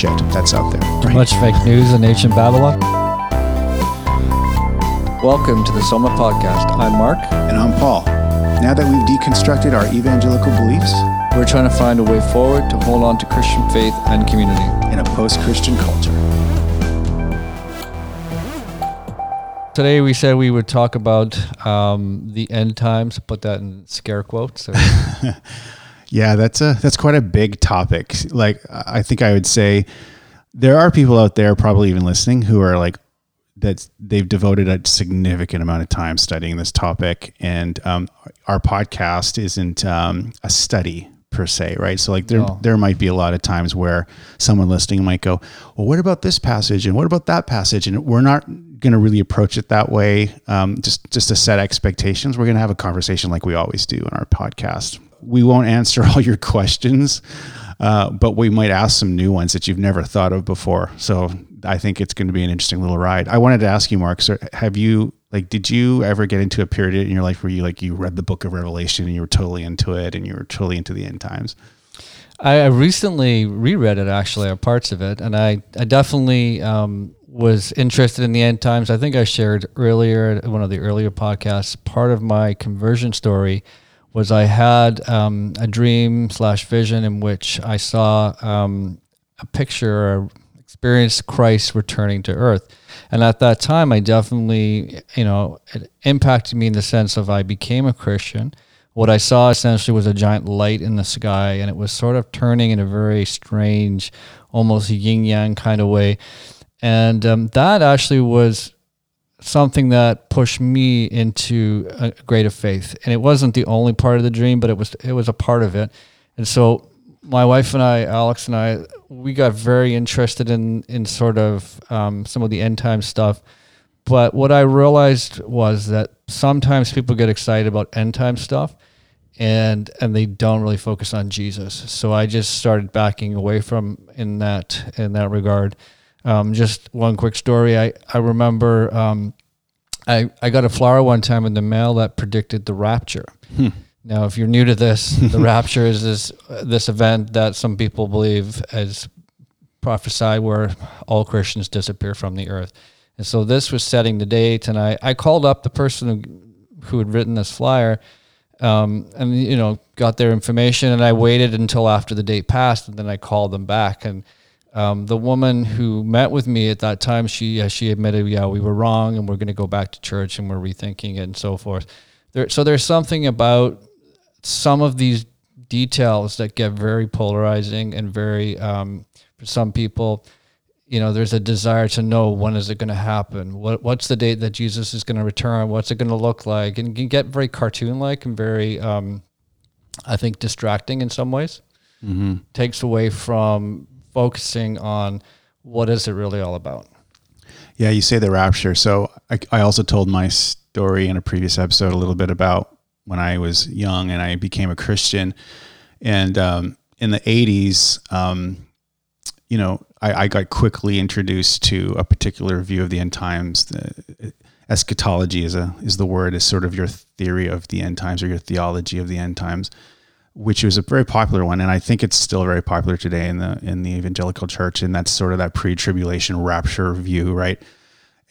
shit that's out there. Too much fake news in ancient Babylon. Welcome to the Soma Podcast. I'm Mark. And I'm Paul. Now that we've deconstructed our evangelical beliefs, we're trying to find a way forward to hold on to Christian faith and community in a post Christian culture. Today we said we would talk about um, the end times, put that in scare quotes. yeah, that's a that's quite a big topic. Like I think I would say there are people out there probably even listening who are like that they've devoted a significant amount of time studying this topic. And um, our podcast isn't um, a study per se right? So like there no. there might be a lot of times where someone listening might go well what about this passage? And what about that passage? And we're not going to really approach it that way. Um, just just to set expectations we're going to have a conversation like we always do in our podcast we won't answer all your questions uh, but we might ask some new ones that you've never thought of before so I think it's going to be an interesting little ride. I wanted to ask you, Mark, have you like did you ever get into a period in your life where you like you read the book of Revelation and you were totally into it and you were totally into the end times? I recently reread it actually, or parts of it, and I I definitely um, was interested in the end times. I think I shared earlier one of the earlier podcasts. Part of my conversion story was I had um, a dream slash vision in which I saw um, a picture or experienced Christ returning to earth. And at that time, I definitely, you know, it impacted me in the sense of I became a Christian. What I saw essentially was a giant light in the sky, and it was sort of turning in a very strange, almost yin yang kind of way. And um, that actually was something that pushed me into a greater faith. And it wasn't the only part of the dream, but it was it was a part of it. And so my wife and I, Alex and I, we got very interested in in sort of um, some of the end time stuff. But what I realized was that sometimes people get excited about end time stuff, and and they don't really focus on Jesus. So I just started backing away from in that in that regard. Um, just one quick story. I I remember um, I I got a flower one time in the mail that predicted the rapture. Hmm now, if you're new to this, the rapture is this this event that some people believe as prophesied, where all Christians disappear from the earth. And so this was setting the date, and I, I called up the person who, who had written this flyer, um, and you know got their information, and I waited until after the date passed, and then I called them back. And um, the woman who met with me at that time, she uh, she admitted, yeah, we were wrong, and we're going to go back to church, and we're rethinking it, and so forth. There, so there's something about some of these details that get very polarizing and very um, for some people you know there's a desire to know when is it going to happen what what's the date that jesus is going to return what's it going to look like and can get very cartoon like and very um, i think distracting in some ways mm-hmm. takes away from focusing on what is it really all about yeah you say the rapture so I, I also told my story in a previous episode a little bit about when I was young and I became a Christian. And um, in the 80s, um, you know, I, I, got quickly introduced to a particular view of the end times. The, eschatology is a is the word is sort of your theory of the end times or your theology of the end times, which was a very popular one, and I think it's still very popular today in the in the evangelical church. And that's sort of that pre-tribulation rapture view, right?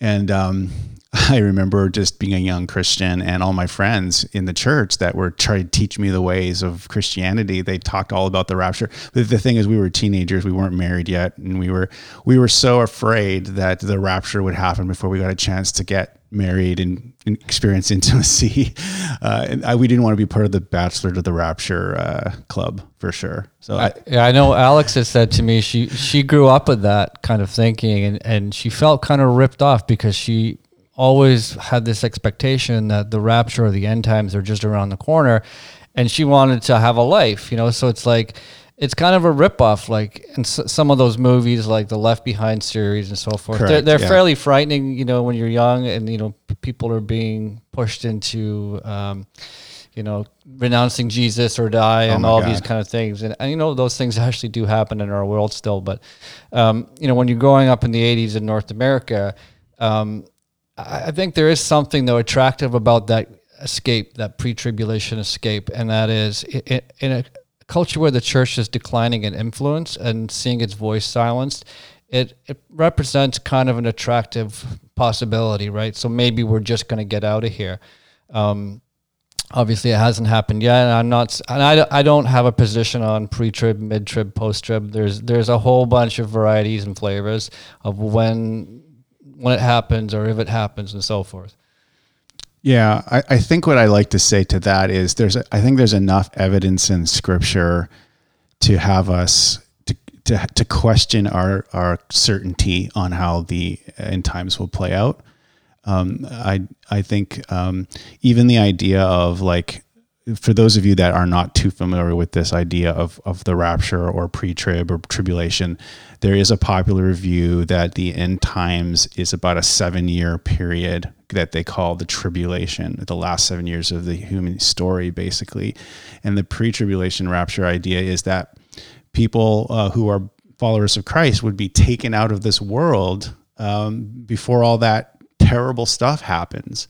And um, I remember just being a young Christian and all my friends in the church that were trying to teach me the ways of Christianity. They talked all about the rapture. But the thing is, we were teenagers, we weren't married yet, and we were we were so afraid that the rapture would happen before we got a chance to get married and, and experience intimacy. Uh, and I, we didn't want to be part of the Bachelor to the Rapture uh, club for sure. So I, yeah, I know Alex has said to me she she grew up with that kind of thinking and and she felt kind of ripped off because she always had this expectation that the rapture or the end times are just around the corner and she wanted to have a life you know so it's like it's kind of a ripoff like in s- some of those movies like the left behind series and so forth Correct, they're, they're yeah. fairly frightening you know when you're young and you know p- people are being pushed into um, you know renouncing jesus or die oh and all God. these kind of things and, and, you know those things actually do happen in our world still but um, you know when you're growing up in the 80s in north america um, I think there is something though attractive about that escape, that pre-tribulation escape, and that is in a culture where the church is declining in influence and seeing its voice silenced, it, it represents kind of an attractive possibility, right? So maybe we're just going to get out of here. Um, obviously, it hasn't happened yet. And I'm not, and I, I don't have a position on pre-trib, mid-trib, post-trib. There's there's a whole bunch of varieties and flavors of when when it happens or if it happens and so forth. Yeah, I, I think what I like to say to that is there's I think there's enough evidence in Scripture to have us to, to question our, our certainty on how the end times will play out. Um, I, I think um, even the idea of like, for those of you that are not too familiar with this idea of, of the rapture or pre-trib or tribulation, there is a popular view that the end times is about a seven year period that they call the tribulation, the last seven years of the human story, basically. And the pre-tribulation rapture idea is that people uh, who are followers of Christ would be taken out of this world um, before all that terrible stuff happens.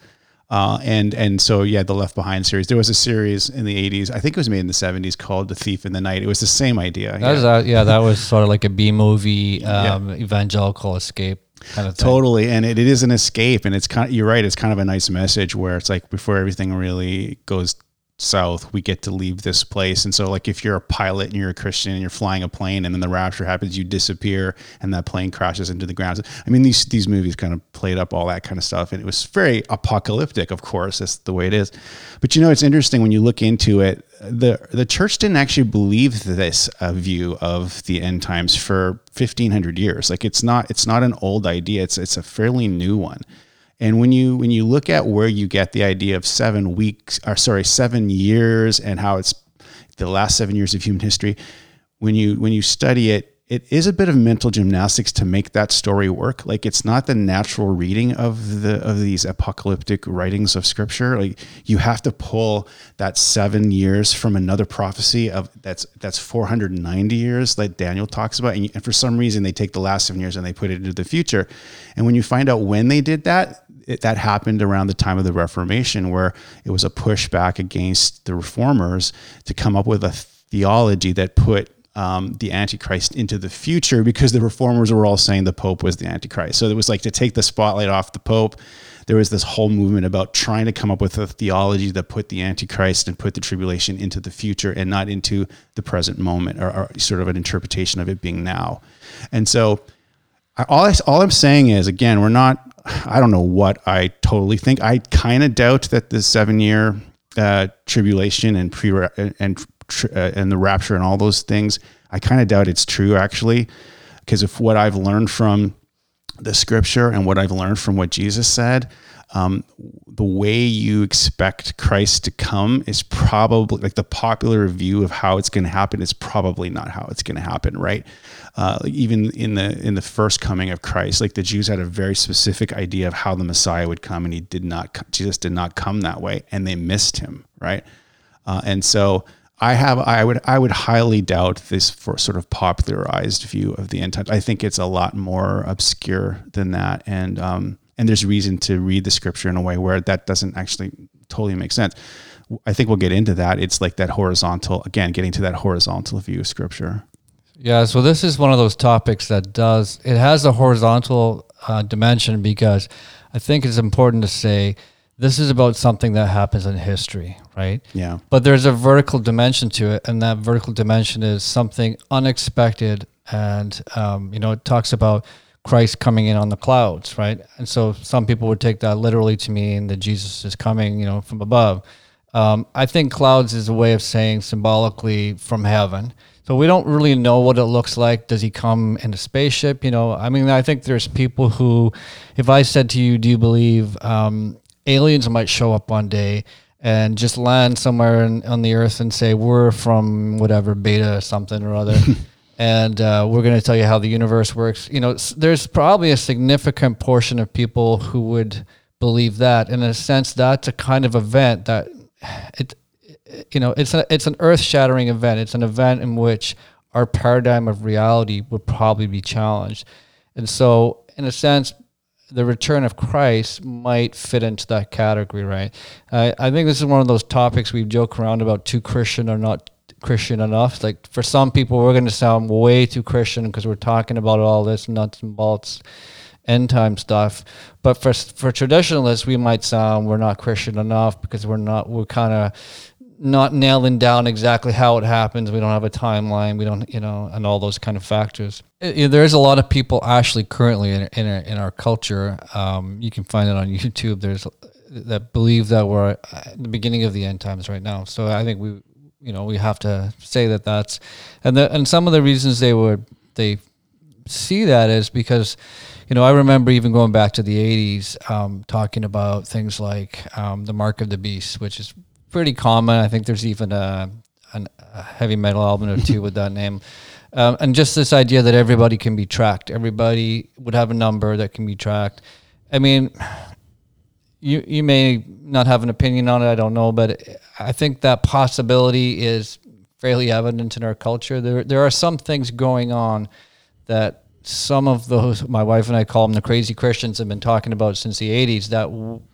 Uh, and and so yeah, the Left Behind series. There was a series in the '80s. I think it was made in the '70s called The Thief in the Night. It was the same idea. That yeah. Was, uh, yeah, that was sort of like a B movie um, yeah. evangelical escape kind of thing. Totally, and it, it is an escape, and it's kind. Of, you're right. It's kind of a nice message where it's like before everything really goes south, we get to leave this place. And so, like, if you're a pilot and you're a Christian and you're flying a plane, and then the rapture happens, you disappear, and that plane crashes into the ground. I mean, these these movies kind of played up all that kind of stuff, and it was very apocalyptic. Of course, that's the way it is. But you know, it's interesting when you look into it. the The church didn't actually believe this uh, view of the end times for 1500 years. Like, it's not it's not an old idea. It's it's a fairly new one. And when you when you look at where you get the idea of seven weeks, or sorry, seven years, and how it's the last seven years of human history, when you when you study it, it is a bit of mental gymnastics to make that story work. Like it's not the natural reading of the of these apocalyptic writings of scripture. Like you have to pull that seven years from another prophecy of that's that's 490 years, like Daniel talks about. And, and for some reason, they take the last seven years and they put it into the future. And when you find out when they did that, it, that happened around the time of the Reformation, where it was a pushback against the reformers to come up with a theology that put um, the Antichrist into the future because the reformers were all saying the Pope was the Antichrist. So it was like to take the spotlight off the Pope. There was this whole movement about trying to come up with a theology that put the Antichrist and put the tribulation into the future and not into the present moment or, or sort of an interpretation of it being now. And so all, I, all I'm saying is, again, we're not I don't know what I totally think. I kind of doubt that the seven year uh, tribulation and pre and uh, and the rapture and all those things. I kind of doubt it's true actually, because of what I've learned from the scripture and what I've learned from what Jesus said, um, the way you expect Christ to come is probably like the popular view of how it's going to happen is probably not how it's going to happen, right? Uh, even in the in the first coming of Christ, like the Jews had a very specific idea of how the Messiah would come, and he did not. Jesus did not come that way, and they missed him, right? Uh, and so I have I would I would highly doubt this for sort of popularized view of the end times. I think it's a lot more obscure than that, and um, and there's reason to read the scripture in a way where that doesn't actually totally make sense. I think we'll get into that. It's like that horizontal, again, getting to that horizontal view of scripture. Yeah, so this is one of those topics that does, it has a horizontal uh, dimension because I think it's important to say this is about something that happens in history, right? Yeah. But there's a vertical dimension to it, and that vertical dimension is something unexpected. And, um, you know, it talks about Christ coming in on the clouds, right? And so some people would take that literally to mean that Jesus is coming, you know, from above. Um, I think clouds is a way of saying symbolically from heaven. So we don't really know what it looks like. Does he come in a spaceship? You know, I mean, I think there's people who, if I said to you, do you believe um, aliens might show up one day and just land somewhere in, on the earth and say, we're from whatever, beta something or other. and uh, we're going to tell you how the universe works. You know, there's probably a significant portion of people who would believe that. In a sense, that's a kind of event that it, you know, it's a, it's an earth-shattering event. It's an event in which our paradigm of reality would probably be challenged, and so, in a sense, the return of Christ might fit into that category, right? I think this is one of those topics we joke around about too Christian or not Christian enough. Like for some people, we're going to sound way too Christian because we're talking about all this nuts and bolts end time stuff. But for for traditionalists, we might sound we're not Christian enough because we're not we're kind of not nailing down exactly how it happens. We don't have a timeline. We don't, you know, and all those kind of factors. It, there's a lot of people actually currently in in our, in our culture. Um, you can find it on YouTube. There's that believe that we're at the beginning of the end times right now. So I think we, you know, we have to say that that's, and the and some of the reasons they would they see that is because you know, I remember even going back to the 80s, um, talking about things like um, the Mark of the Beast, which is pretty common. I think there's even a, an, a heavy metal album or two with that name. Um, and just this idea that everybody can be tracked. Everybody would have a number that can be tracked. I mean, you you may not have an opinion on it. I don't know, but I think that possibility is fairly evident in our culture. There there are some things going on that some of those my wife and I call them the crazy Christians have been talking about since the 80s that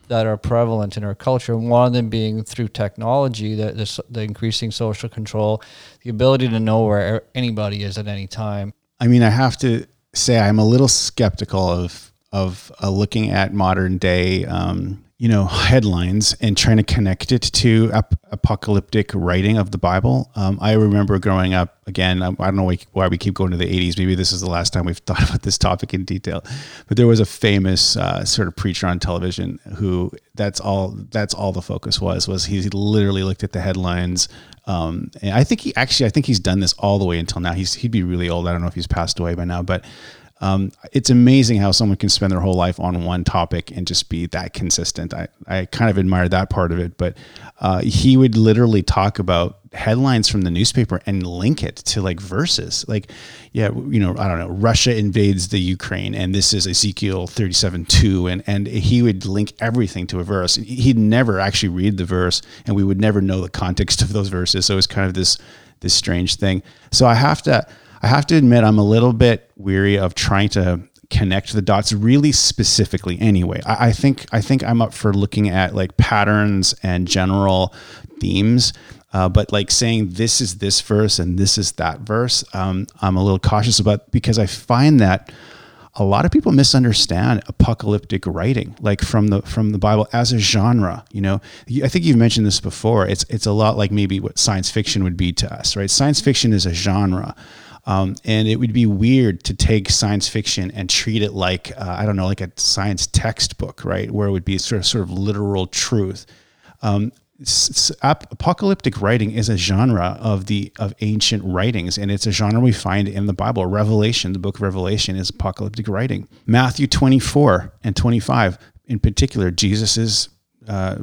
that are prevalent in our culture and one of them being through technology the, the, the increasing social control the ability to know where anybody is at any time I mean I have to say I'm a little skeptical of of uh, looking at modern day um, you know headlines and trying to connect it to ap- apocalyptic writing of the Bible. Um, I remember growing up. Again, I, I don't know why we keep going to the '80s. Maybe this is the last time we've thought about this topic in detail. But there was a famous uh, sort of preacher on television who that's all that's all the focus was was he literally looked at the headlines. Um, and I think he actually I think he's done this all the way until now. He's he'd be really old. I don't know if he's passed away by now, but um, it's amazing how someone can spend their whole life on one topic and just be that consistent. I, I kind of admire that part of it, but uh, he would literally talk about headlines from the newspaper and link it to like verses. Like, yeah, you know, I don't know, Russia invades the Ukraine and this is Ezekiel 37 2. And, and he would link everything to a verse. He'd never actually read the verse and we would never know the context of those verses. So it was kind of this, this strange thing. So I have to, I have to admit, I'm a little bit weary of trying to connect the dots really specifically anyway. I, I, think i think i'm up for looking at like patterns and general themes uh, but like saying this is this verse and this is that verse um, i'm a little cautious about because i find that a lot of people misunderstand apocalyptic writing like from the from the bible as a genre you know? I think you've mentioned this before. It's it's a lot like maybe what science fiction would be to us right? Science fiction is a genre um, and it would be weird to take science fiction and treat it like uh, I don't know, like a science textbook, right? Where it would be sort of sort of literal truth. Um, apocalyptic writing is a genre of the of ancient writings and it's a genre we find in the bible revelation the book of revelation is apocalyptic writing matthew 24 and 25 in particular jesus's uh,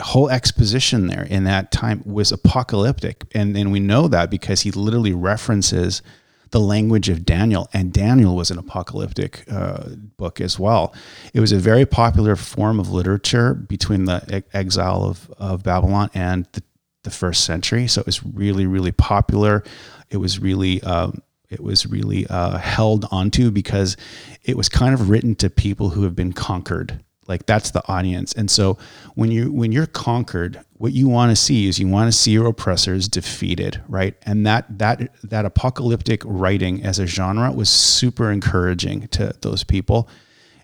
whole exposition there in that time was apocalyptic. And, and we know that because he literally references the language of Daniel, and Daniel was an apocalyptic uh, book as well. It was a very popular form of literature between the exile of, of Babylon and the, the first century. So it was really, really popular. It was really um, it was really uh, held onto because it was kind of written to people who have been conquered like that's the audience. And so when you when you're conquered what you want to see is you want to see your oppressors defeated right? And that that that apocalyptic writing as a genre was super encouraging to those people.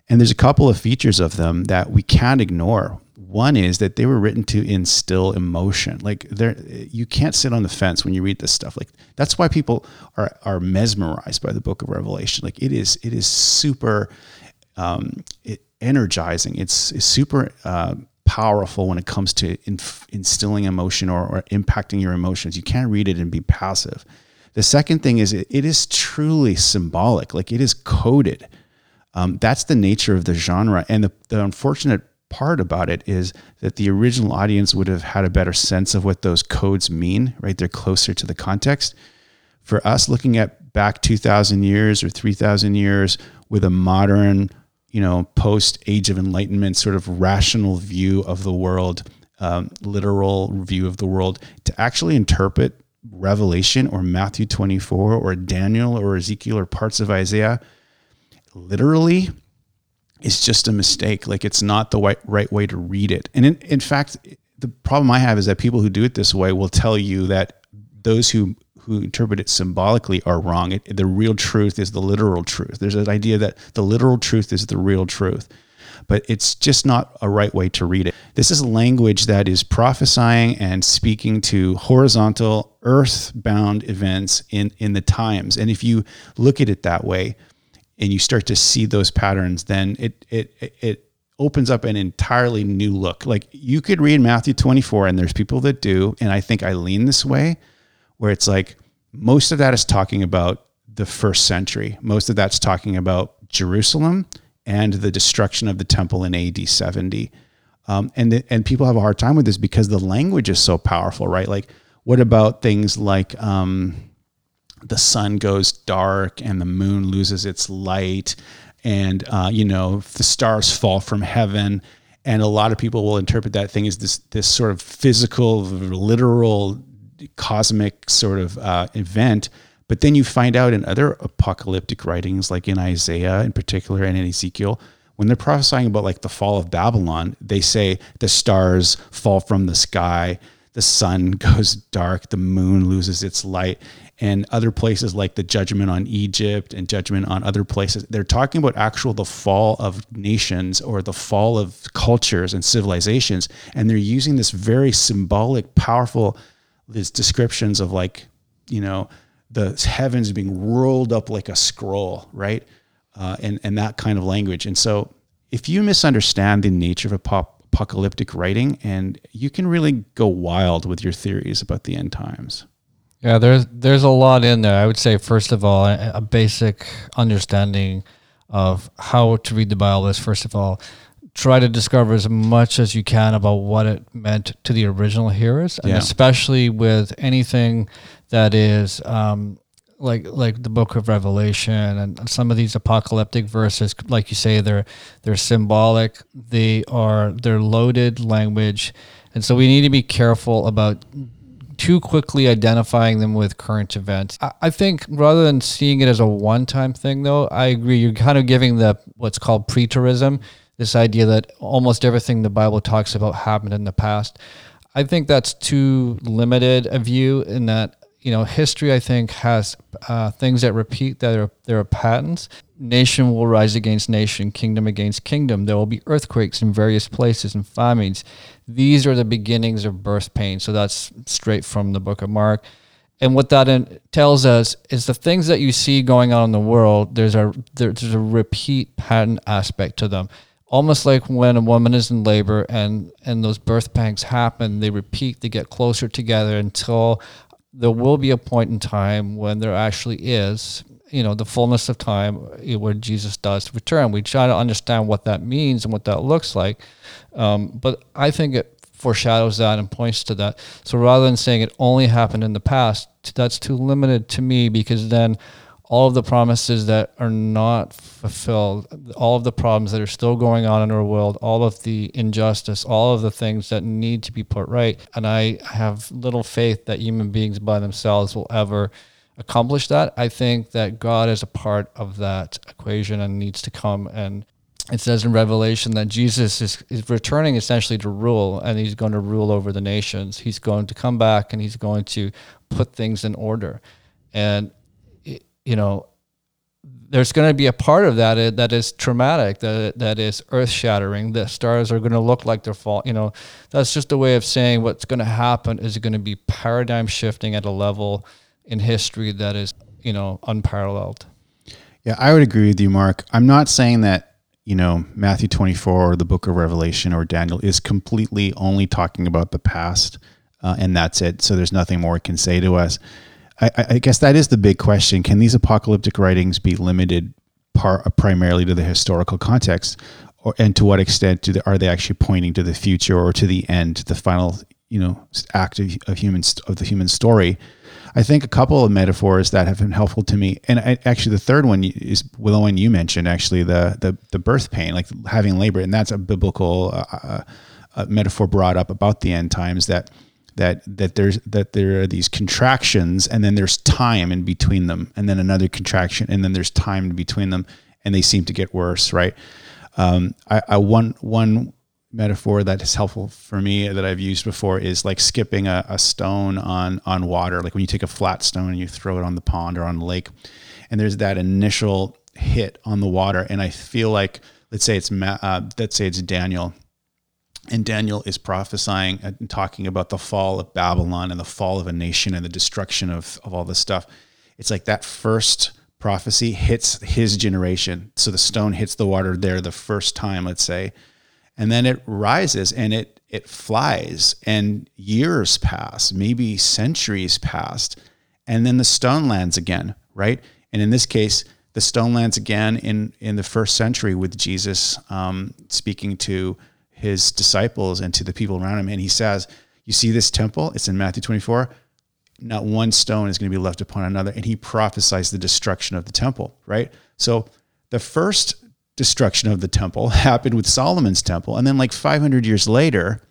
And there's a couple of features of them that we can't ignore. One is that they were written to instill emotion. Like there you can't sit on the fence when you read this stuff. Like that's why people are are mesmerized by the book of revelation. Like it is it is super um, it, energizing. It's, it's super uh, powerful when it comes to inf- instilling emotion or, or, impacting your emotions. You can't read it and be passive. The second thing is it, it is truly symbolic, like it is coded. Um, that's the nature of the genre. And the, the unfortunate part about it is that the original audience would have had a better sense of what those codes mean, right? They're closer to the context. For us, looking at back 2,000 years or 3,000 years with a modern you know, post Age of Enlightenment sort of rational view of the world, um, literal view of the world, to actually interpret Revelation or Matthew 24 or Daniel or Ezekiel or parts of Isaiah literally is just a mistake. Like it's not the right, way to read it. And in, in fact, the problem I have is that people who do it this way will tell you that those who who interpret it symbolically are wrong. It, the real truth is the literal truth. There's an idea that the literal truth is the real truth, but it's just not a right way to read it. This is language that is prophesying and speaking to horizontal, earthbound events in, in the times. And if you look at it that way and you start to see those patterns, then it, it, it, opens up an entirely new look. Like you could read Matthew 24, and there's people that do, and I think I lean this way, where it's like most of that is talking about the first century. Most of that's talking about Jerusalem and the destruction of the temple in AD 70. Um, and the, and people have a hard time with this because the language is so powerful, right? Like, what about things like um, the sun goes dark and the moon loses its light, and uh, you know the stars fall from heaven, and a lot of people will interpret that thing as this this sort of physical, literal cosmic sort of uh, event. But then you find out in other apocalyptic writings, like in Isaiah in particular and in Ezekiel, when they're prophesying about like the fall of Babylon, they say the stars fall from the sky, the sun goes dark, the moon loses its light, and other places like the judgment on Egypt and judgment on other places. They're talking about actual the fall of nations or the fall of cultures and civilizations, and they're using this very symbolic, powerful these descriptions of like, you know, the heavens being rolled up like a scroll, right? Uh, and, and that kind of language. And so if you misunderstand the nature of apocalyptic writing, and you can really go wild with your theories about the end times. Yeah, there's there's a lot in there. I would say first of all, a, a basic understanding of how to read the Bible is first of all try to discover as much as you can about what it meant to the original hearers, and yeah. especially with anything that is um, like like the Book of Revelation and some of these apocalyptic verses. Like you say, they're they're symbolic. They are they're loaded language, and so we need to be careful about too quickly identifying them with current events. I, think rather than seeing it as a one-time thing, though, I agree. You're kind of giving the what's called preterism this idea that almost everything the Bible talks about happened in the past. I think that's too limited a view in that you know history I think has uh, things that repeat that are there are patterns. Nation will rise against nation, kingdom against kingdom. There will be earthquakes in various places and famines. These are the beginnings of birth pain. So that's straight from the book of Mark. And what that tells us is the things that you see going on in the world. There's a there's a repeat pattern aspect to them almost like when a woman is in labor and and those birth pangs happen they repeat they get closer together until there will be a point in time when there actually is you know the fullness of time where jesus does return. We try to understand what that means and what that looks like um, but i think it foreshadows that and points to that. So rather than saying it only happened in the past that's too limited to me because then all of the promises that are not fulfilled, all of the problems that are still going on in our world, all of the injustice, all of the things that need to be put right. And I have little faith that human beings by themselves will ever accomplish that. I think that God is a part of that equation and needs to come and it says in Revelation that Jesus is, is returning essentially to rule and he's going to rule over the nations. He's going to come back and he's going to put things in order. And you know, there's going to be a part of that that is traumatic, that that is earth shattering. The stars are going to look like they're falling. You know, that's just a way of saying what's going to happen is going to be paradigm shifting at a level in history that is, you know, unparalleled. Yeah, I would agree with you, Mark. I'm not saying that you know Matthew 24 or the Book of Revelation or Daniel is completely only talking about the past, uh, and that's it. So there's nothing more it can say to us. I, I guess that is the big question. Can these apocalyptic writings be limited par, primarily to the historical context, or and to what extent do they, are they actually pointing to the future or to the end, the final you know act of, of human of the human story? I think a couple of metaphors that have been helpful to me, and I, actually the third one is the one you mentioned, actually the the the birth pain, like having labor, and that's a biblical uh, uh, metaphor brought up about the end times that that that there's that there are these contractions and then there's time in between them and then another contraction and then there's time in between them and they seem to get worse right um, I, I one one metaphor that is helpful for me that I've used before is like skipping a, a stone on on water. Like when you take a flat stone and you throw it on the pond or on the lake, and there's that initial hit on the water, and I feel like let's say it's uh, let's say it's Daniel, and Daniel is prophesying and talking about the fall of Babylon and the fall of a nation and the destruction of of all this stuff. It's like that first prophecy hits his generation. So the stone hits the water there the first time, let's say, and then it rises and it it flies and years pass, maybe centuries passed, and then the stone lands again, right? And in this case, the stone lands again in in the first century with Jesus um, speaking to his disciples and to the people around him, and he says, "You see this temple? It's in Matthew 24 not one stone is going to be left upon another. And he prophesies the destruction of the temple, right? So the first destruction of the temple happened with Solomon's temple. And then, like 500 years later,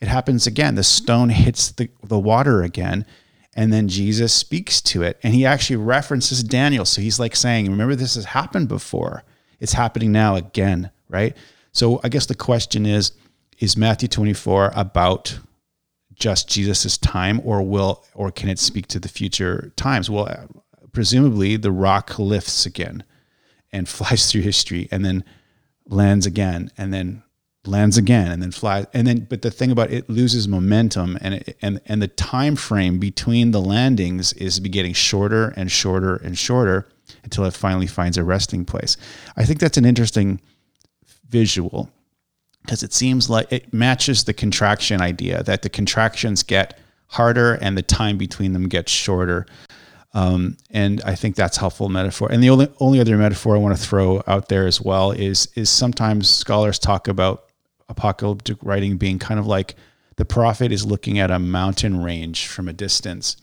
it happens again. The stone hits the, the water again. And then Jesus speaks to it. And he actually references Daniel. So he's like saying, Remember, this has happened before. It's happening now again, right? So I guess the question is Is Matthew 24 about just Jesus's time, or will or can it speak to the future times? Well, presumably the rock lifts again and flies through history, and then lands again, and then lands again, and then flies, and then. But the thing about it, it loses momentum, and it, and and the time frame between the landings is getting shorter and shorter and shorter until it finally finds a resting place. I think that's an interesting visual because it seems like it matches the contraction idea that the contractions get harder and the time between them gets shorter. Um, and I think that's helpful metaphor. And the only only other metaphor I want to throw out there as well is is sometimes scholars talk about apocalyptic writing being kind of like the prophet is looking at a mountain range from a distance.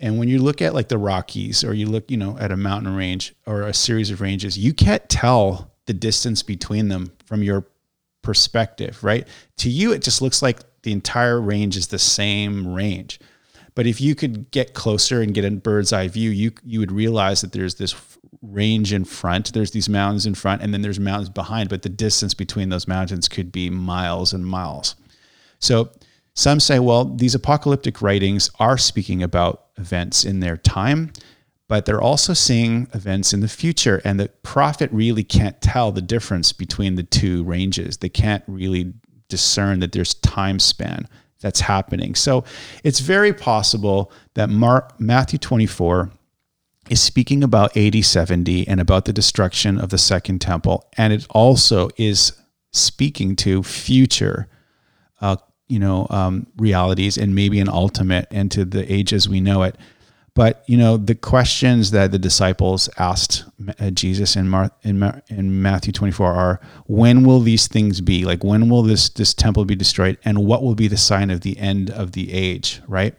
And when you look at like the Rockies or you look, you know, at a mountain range or a series of ranges, you can't tell the distance between them from your perspective, right? To you, it just looks like the entire range is the same range. But if you could get closer and get a bird's eye view, you you would realize that there's this range in front, there's these mountains in front, and then there's mountains behind. But the distance between those mountains could be miles and miles. So some say, well, these apocalyptic writings are speaking about events in their time, but they're also seeing events in the future. And the prophet really can't tell the difference between the two ranges. They can't really discern that there's time span that's happening. So it's very possible that Mark, Matthew 24 is speaking about AD 70 and about the destruction of the second temple. And it also is speaking to future, uh, you know, um, realities and maybe an ultimate and to the age as we know it. But you know the questions that the disciples asked uh, Jesus in, Mar- in, in Matthew 24 are: When will these things be? Like when will this this temple be destroyed? And what will be the sign of the end of the age? Right?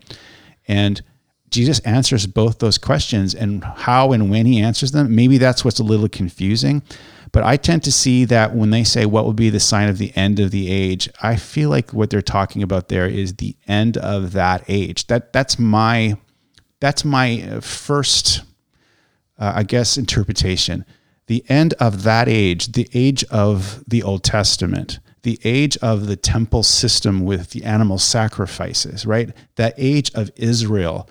And Jesus answers both those questions, and how and when he answers them, maybe that's what's a little confusing. But I tend to see that when they say what will be the sign of the end of the age, I feel like what they're talking about there is the end of that age. That that's my that's my uh, first, uh, I guess, interpretation. The end of that age, the age of the Old Testament, the age of the temple system with the animal sacrifices, right? That age of Israel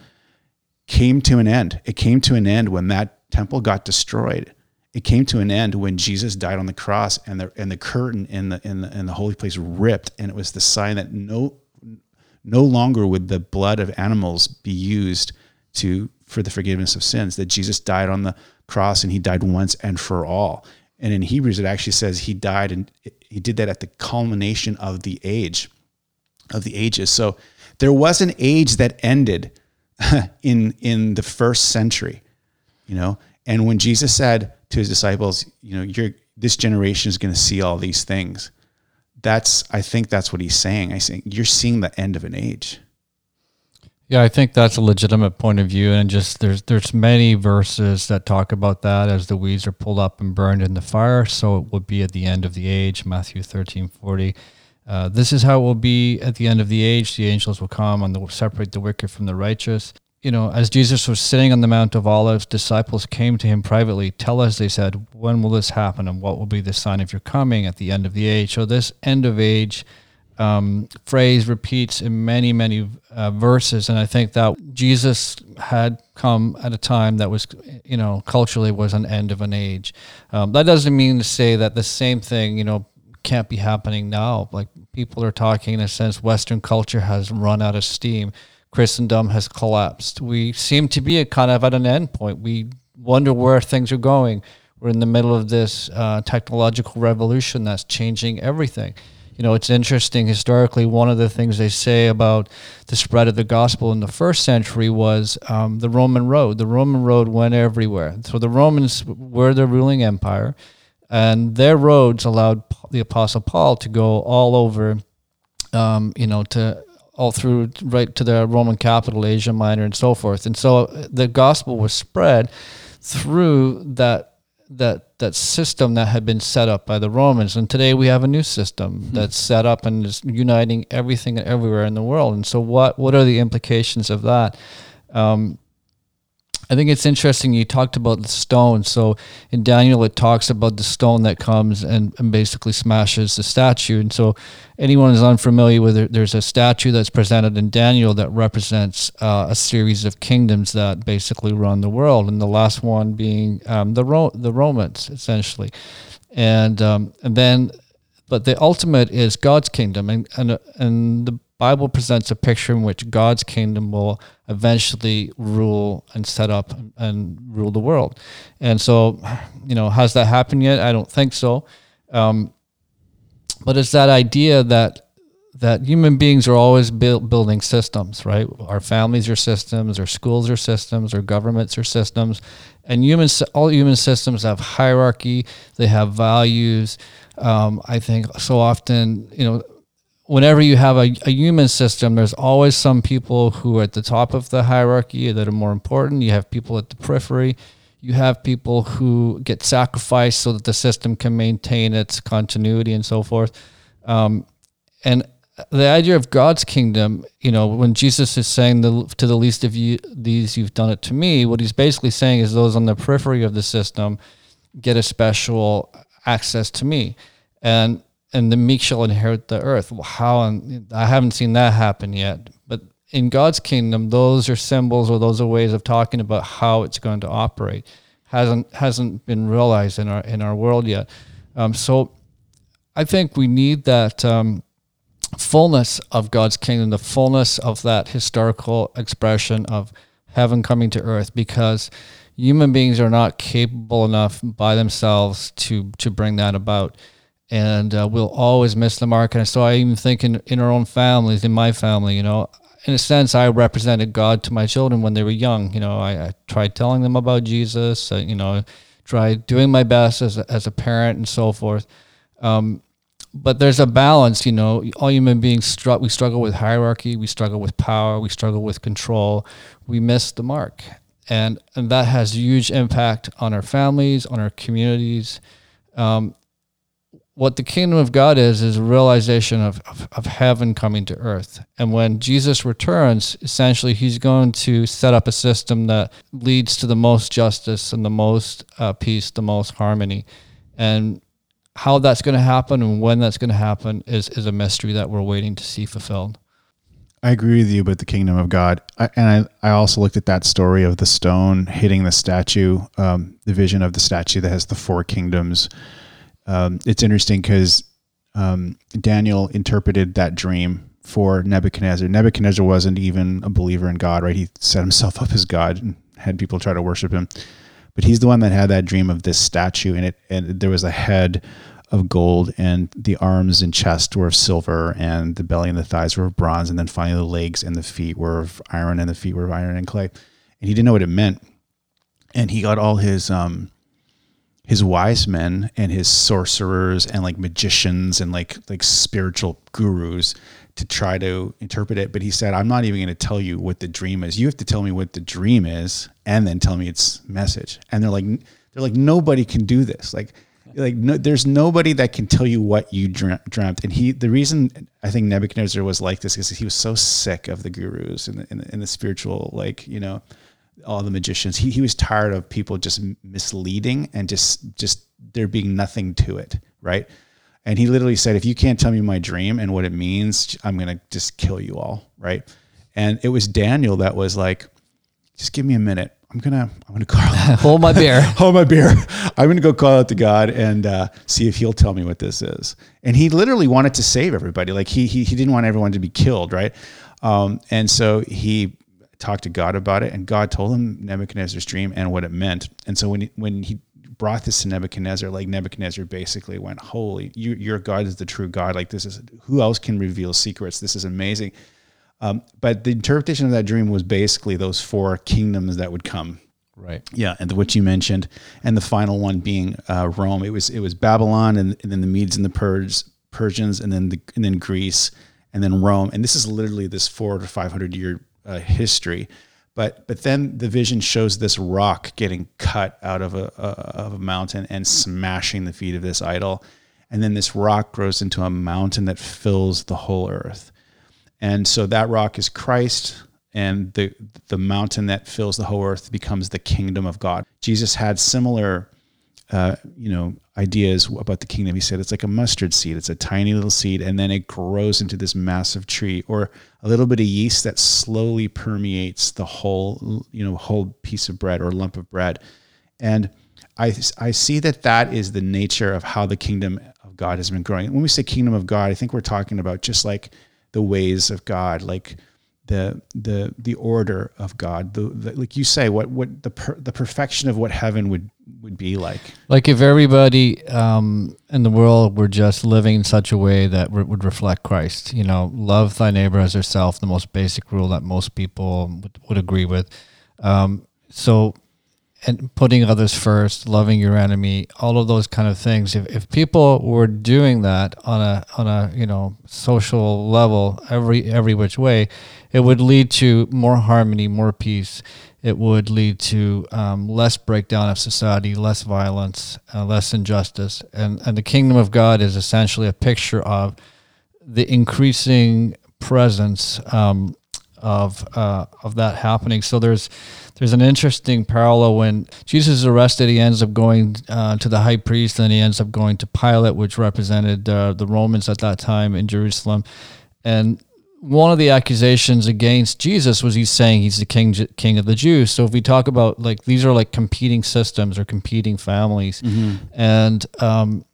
came to an end. It came to an end when that temple got destroyed. It came to an end when Jesus died on the cross and the and the curtain in the in the in the holy place ripped, and it was the sign that no no longer would the blood of animals be used to for the forgiveness of sins that Jesus died on the cross and he died once and for all. And in Hebrews it actually says he died and he did that at the culmination of the age of the ages. So there was an age that ended in in the first century, you know. And when Jesus said to his disciples, you know, you're this generation is going to see all these things. That's I think that's what he's saying. I think you're seeing the end of an age. Yeah, I think that's a legitimate point of view, and just there's there's many verses that talk about that as the weeds are pulled up and burned in the fire. So it will be at the end of the age, Matthew thirteen forty. Uh, this is how it will be at the end of the age. The angels will come and will separate the wicked from the righteous. you know, as Jesus was sitting on the Mount of Olives, disciples came to him privately. Tell us, they said, when will this happen and what will be the sign of your coming at the end of the age? So, this end of age um, phrase repeats in many, many uh, verses. And I think that Jesus had come at a time that was, you know, culturally was an end of an age. Um, that doesn't mean to say that the same thing, you know, can't be happening now. Like people are talking in a sense, Western culture has run out of steam. Christendom has collapsed. We seem to be kind of at an end point. We wonder where things are going. We're in the middle of this uh, technological revolution that's changing everything you know, it's interesting historically. One of the things they say about the spread of the gospel in the first century was um, the Roman road. The Roman road went everywhere. So the Romans were the ruling empire, and their roads allowed the Apostle Paul to go all over, um, you know, to all through right to the Roman capital, Asia Minor, and so forth. And so the gospel was spread through that that that system that had been set up by the Romans, and today we have a new system mm-hmm. that's set up and is uniting everything and everywhere in the world. And so, what what are the implications of that? Um, I think it's interesting you talked about the stone. So in Daniel, it talks about the stone that comes and, and basically smashes the statue. And so anyone is unfamiliar with it, there's a statue that's presented in Daniel that represents uh, a series of kingdoms that basically run the world. And the last one being um, the, Ro- the Romans, essentially. And, um, and then, but the ultimate is God's kingdom. And, and, and the Bible presents a picture in which God's kingdom will eventually rule and set up and rule the world. And so, you know, has that happened yet? I don't think so. Um, but it's that idea that that human beings are always build, building systems, right? Our families are systems, our schools are systems, our governments are systems, and human all human systems have hierarchy. They have values. Um, I think so often, you know whenever you have a, a human system, there's always some people who are at the top of the hierarchy that are more important. You have people at the periphery. You have people who get sacrificed so that the system can maintain its continuity and so forth. Um, and the idea of God's kingdom, you know, when Jesus is saying the, to the least of you, these you've done it to me, what he's basically saying is those on the periphery of the system get a special access to me. And and the meek shall inherit the earth. How? I haven't seen that happen yet. But in God's kingdom, those are symbols or those are ways of talking about how it's going to operate. hasn't hasn't been realized in our in our world yet. Um, so, I think we need that um, fullness of God's kingdom, the fullness of that historical expression of heaven coming to earth, because human beings are not capable enough by themselves to to bring that about and uh, we'll always miss the mark. And so I even think in, in our own families, in my family, you know, in a sense, I represented God to my children when they were young. You know, I, I tried telling them about Jesus, uh, you know, tried doing my best as a, as a parent and so forth. Um, but there's a balance, you know, all human beings, str- we struggle with hierarchy, we struggle with power, we struggle with control, we miss the mark. And, and that has huge impact on our families, on our communities. Um, what the kingdom of God is is a realization of, of, of, heaven coming to earth. And when Jesus returns, essentially he's going to set up a system that leads to the most justice and the most uh, peace, the most harmony. And how that's going to happen and when that's going to happen is, is a mystery that we're waiting to see fulfilled. I agree with you about the kingdom of God. I, and I, I also looked at that story of the stone hitting the statue, um, the vision of the statue that has the four kingdoms um, it's interesting because um, Daniel interpreted that dream for Nebuchadnezzar. Nebuchadnezzar wasn't even a believer in God, right? He set himself up as God and had people try to worship him. But he's the one that had that dream of this statue, and it and there was a head of gold, and the arms and chest were of silver, and the belly and the thighs were of bronze, and then finally the legs and the feet were of iron, and the feet were of iron and clay. And he didn't know what it meant, and he got all his um, his wise men and his sorcerers and like magicians and like like spiritual gurus to try to interpret it. But he said i'm not even going to tell you what the dream is. You have to tell me what the dream is and then tell me its message. And they're like they're like nobody can do this. Like like no, there's nobody that can tell you what you dreamt. And he, the reason I think Nebuchadnezzar was like this is he was so sick of the gurus and the, and the, and the spiritual, like you know, all the magicians. He he was tired of people just misleading and just just there being nothing to it, right? And he literally said, if you can't tell me my dream and what it means, I'm gonna just kill you all, right? And it was Daniel that was like, just give me a minute. I'm gonna I'm gonna call hold my beer. hold my beer. I'm gonna go call out to God and uh, see if He'll tell me what this is. And he literally wanted to save everybody. Like he he he didn't want everyone to be killed, right? Um, and so he talked to God about it, and God told him Nebuchadnezzar's dream and what it meant. And so when he, when he brought this to Nebuchadnezzar, like Nebuchadnezzar basically went, "Holy, you, your God is the true God. Like this is who else can reveal secrets? This is amazing." Um, but the interpretation of that dream was basically those four kingdoms that would come. Right. Yeah, and which you mentioned, and the final one being uh, Rome. It was it was Babylon, and, and then the Medes and the Pers, Persians, and then the and then Greece, and then Rome. And this is literally this four to five hundred year uh, history. But but then the vision shows this rock getting cut out of a, a of a mountain and smashing the feet of this idol, and then this rock grows into a mountain that fills the whole earth. And so that rock is Christ, and the the mountain that fills the whole earth becomes the kingdom of God. Jesus had similar, uh, you know, ideas about the kingdom. He said it's like a mustard seed; it's a tiny little seed, and then it grows into this massive tree, or a little bit of yeast that slowly permeates the whole, you know, whole piece of bread or lump of bread. And I I see that that is the nature of how the kingdom of God has been growing. When we say kingdom of God, I think we're talking about just like the ways of God, like the the the order of God. The, the like you say, what what the per, the perfection of what heaven would would be like. Like if everybody um, in the world were just living in such a way that re- would reflect Christ. You know, love thy neighbor as yourself, the most basic rule that most people would, would agree with. Um, so and putting others first, loving your enemy, all of those kind of things. If, if people were doing that on a on a you know social level, every every which way, it would lead to more harmony, more peace. It would lead to um, less breakdown of society, less violence, uh, less injustice, and and the kingdom of God is essentially a picture of the increasing presence um, of uh, of that happening. So there's there's an interesting parallel when Jesus is arrested. He ends up going uh, to the high priest, and he ends up going to Pilate, which represented uh, the Romans at that time in Jerusalem. And one of the accusations against Jesus was he's saying he's the king king of the Jews. So if we talk about like these are like competing systems or competing families, mm-hmm. and um,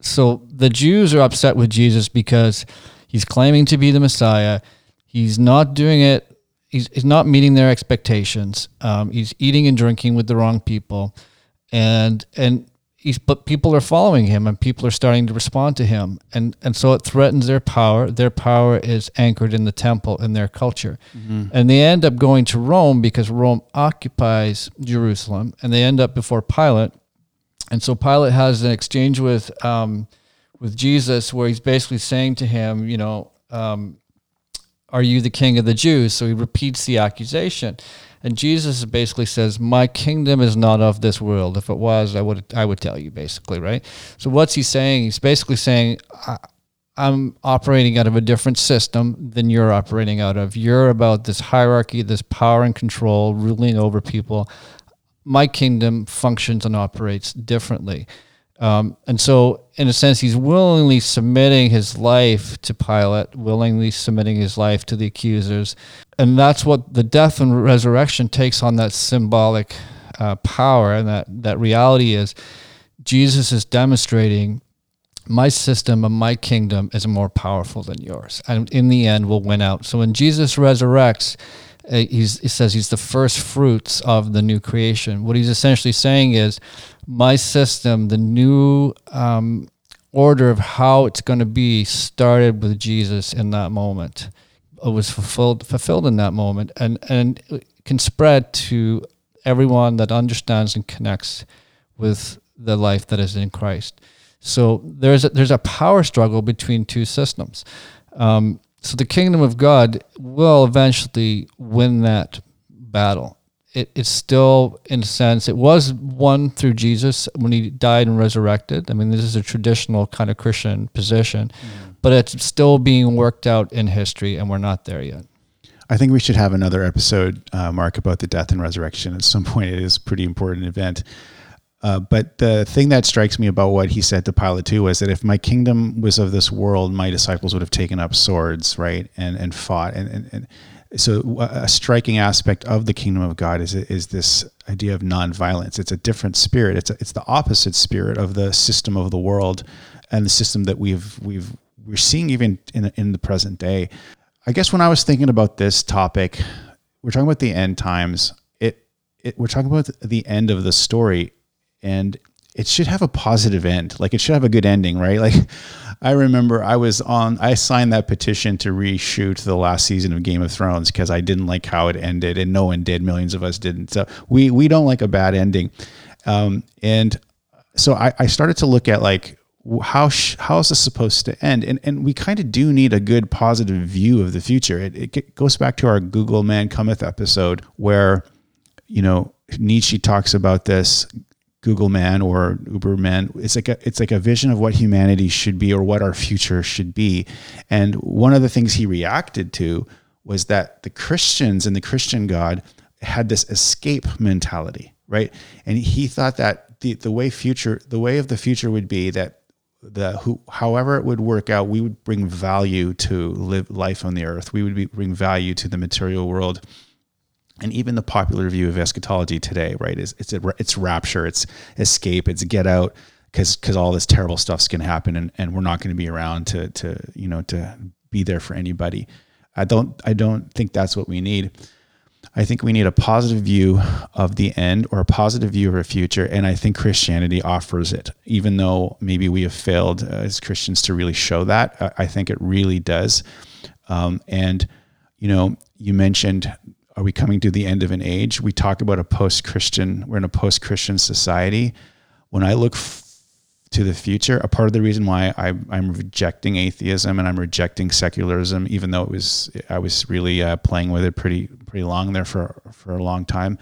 so the Jews are upset with Jesus because he's claiming to be the Messiah. He's not doing it he's, he's not meeting their expectations. Um, he's eating and drinking with the wrong people, and and he's but people are following him, and people are starting to respond to him, and and so it threatens their power. Their power is anchored in the temple in their culture, mm-hmm. and they end up going to Rome because Rome occupies Jerusalem, and they end up before Pilate, and so Pilate has an exchange with um, with Jesus where he's basically saying to him, you know. Um, are you the king of the Jews? So he repeats the accusation. And Jesus basically says, My kingdom is not of this world. If it was, I would I would tell you, basically, right? So what's he saying? He's basically saying, I'm operating out of a different system than you're operating out of. You're about this hierarchy, this power and control, ruling over people. My kingdom functions and operates differently. Um, and so, in a sense, he's willingly submitting his life to Pilate, willingly submitting his life to the accusers. And that's what the death and resurrection takes on that symbolic uh, power. And that, that reality is Jesus is demonstrating my system and my kingdom is more powerful than yours. And in the end, will win out. So when Jesus resurrects, uh, he says he's the first fruits of the new creation. What he's essentially saying is, my system, the new um, order of how it's going to be, started with Jesus in that moment. It was fulfilled fulfilled in that moment, and and can spread to everyone that understands and connects with the life that is in Christ. So there's a, there's a power struggle between two systems. Um, so the kingdom of God will eventually win that battle it, it's still, in a sense, it was won through Jesus when he died and resurrected. I mean, this is a traditional kind of Christian position, mm. but it's still being worked out in history, and we're not there yet. I think we should have another episode, uh, Mark, about the death and resurrection at some point. It is a pretty important event. Uh, but the thing that strikes me about what he said to Pilate too was that if my kingdom was of this world, my disciples would have taken up swords, right, and and fought. And and, and so a striking aspect of the kingdom of God is is this idea of nonviolence. It's a different spirit. It's a, it's the opposite spirit of the system of the world, and the system that we've we've we're seeing even in in the present day. I guess when I was thinking about this topic, we're talking about the end times. It, it we're talking about the end of the story and it should have a positive end. Like it should have a good ending, right? Like I remember I was on I signed that petition to reshoot the last season of Game of Thrones because I didn't like how it ended and no one did. Millions of us didn't. So we we don't like a bad ending. Um, and so I, I started to look at like how sh- how is this supposed to end? And and we kind of do need a good positive view of the future. It, it goes back to our Google Man Cometh episode where you know Nietzsche talks about this Google man or Uber man. It's like a it's like a vision of what humanity should be or what our future should be. And one of the things he reacted to was that the Christians and the Christian God had this escape mentality, right? And he thought that the the way future the way of the future would be that the who however it would work out, we would bring value to live life on the earth. We would be, bring value to the material world and even the popular view of eschatology today, right, is it's it's rapture, it's escape, it's get out because because all this terrible stuff's going to happen, and, and we're not going to be around to to you know to be there for anybody. I don't I don't think that's what we need. I think we need a positive view of the end or a positive view of our future, and I think Christianity offers it. Even though maybe we have failed as Christians to really show that, I think it really does. Um, and you know, you mentioned are we coming to the end of an age? We talk about a post Christian, we're in a post Christian society. When I look f- to the future, a part of the reason why I, am rejecting atheism and I'm rejecting secularism, even though it was I was really uh, playing with it pretty pretty long there for for a long time,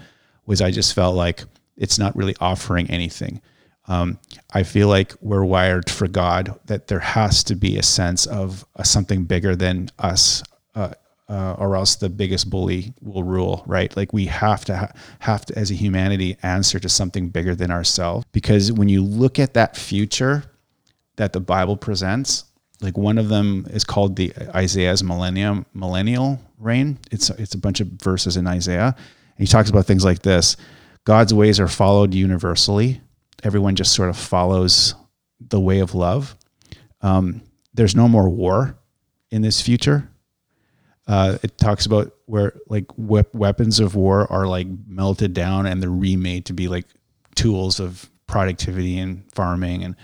was I just felt like it's not really offering anything. Um, I feel like we're wired for God that there has to be a sense of uh, something bigger than us, uh, uh, or else the biggest bully will rule, right? Like we have to ha- have to, as a humanity, answer to something bigger than ourselves. Because when you look at that future that the Bible presents, like one of them is called the Isaiah's millennium millennial reign. It's it's a bunch of verses in Isaiah, and he talks about things like this: God's ways are followed universally. Everyone just sort of follows the way of love. Um, there's no more war in this future uh, it talks about where like weapons of war are like melted down and they're remade to be like tools of productivity and farming and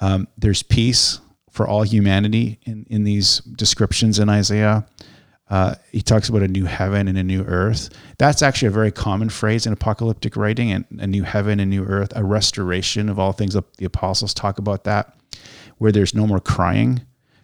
um, there's peace for all humanity in, in these descriptions in Isaiah. Uh, he talks about a new heaven and a new earth. That's actually a very common phrase in apocalyptic writing and a new heaven and new earth, a restoration of all things. The apostles talk about that, where there's no more crying,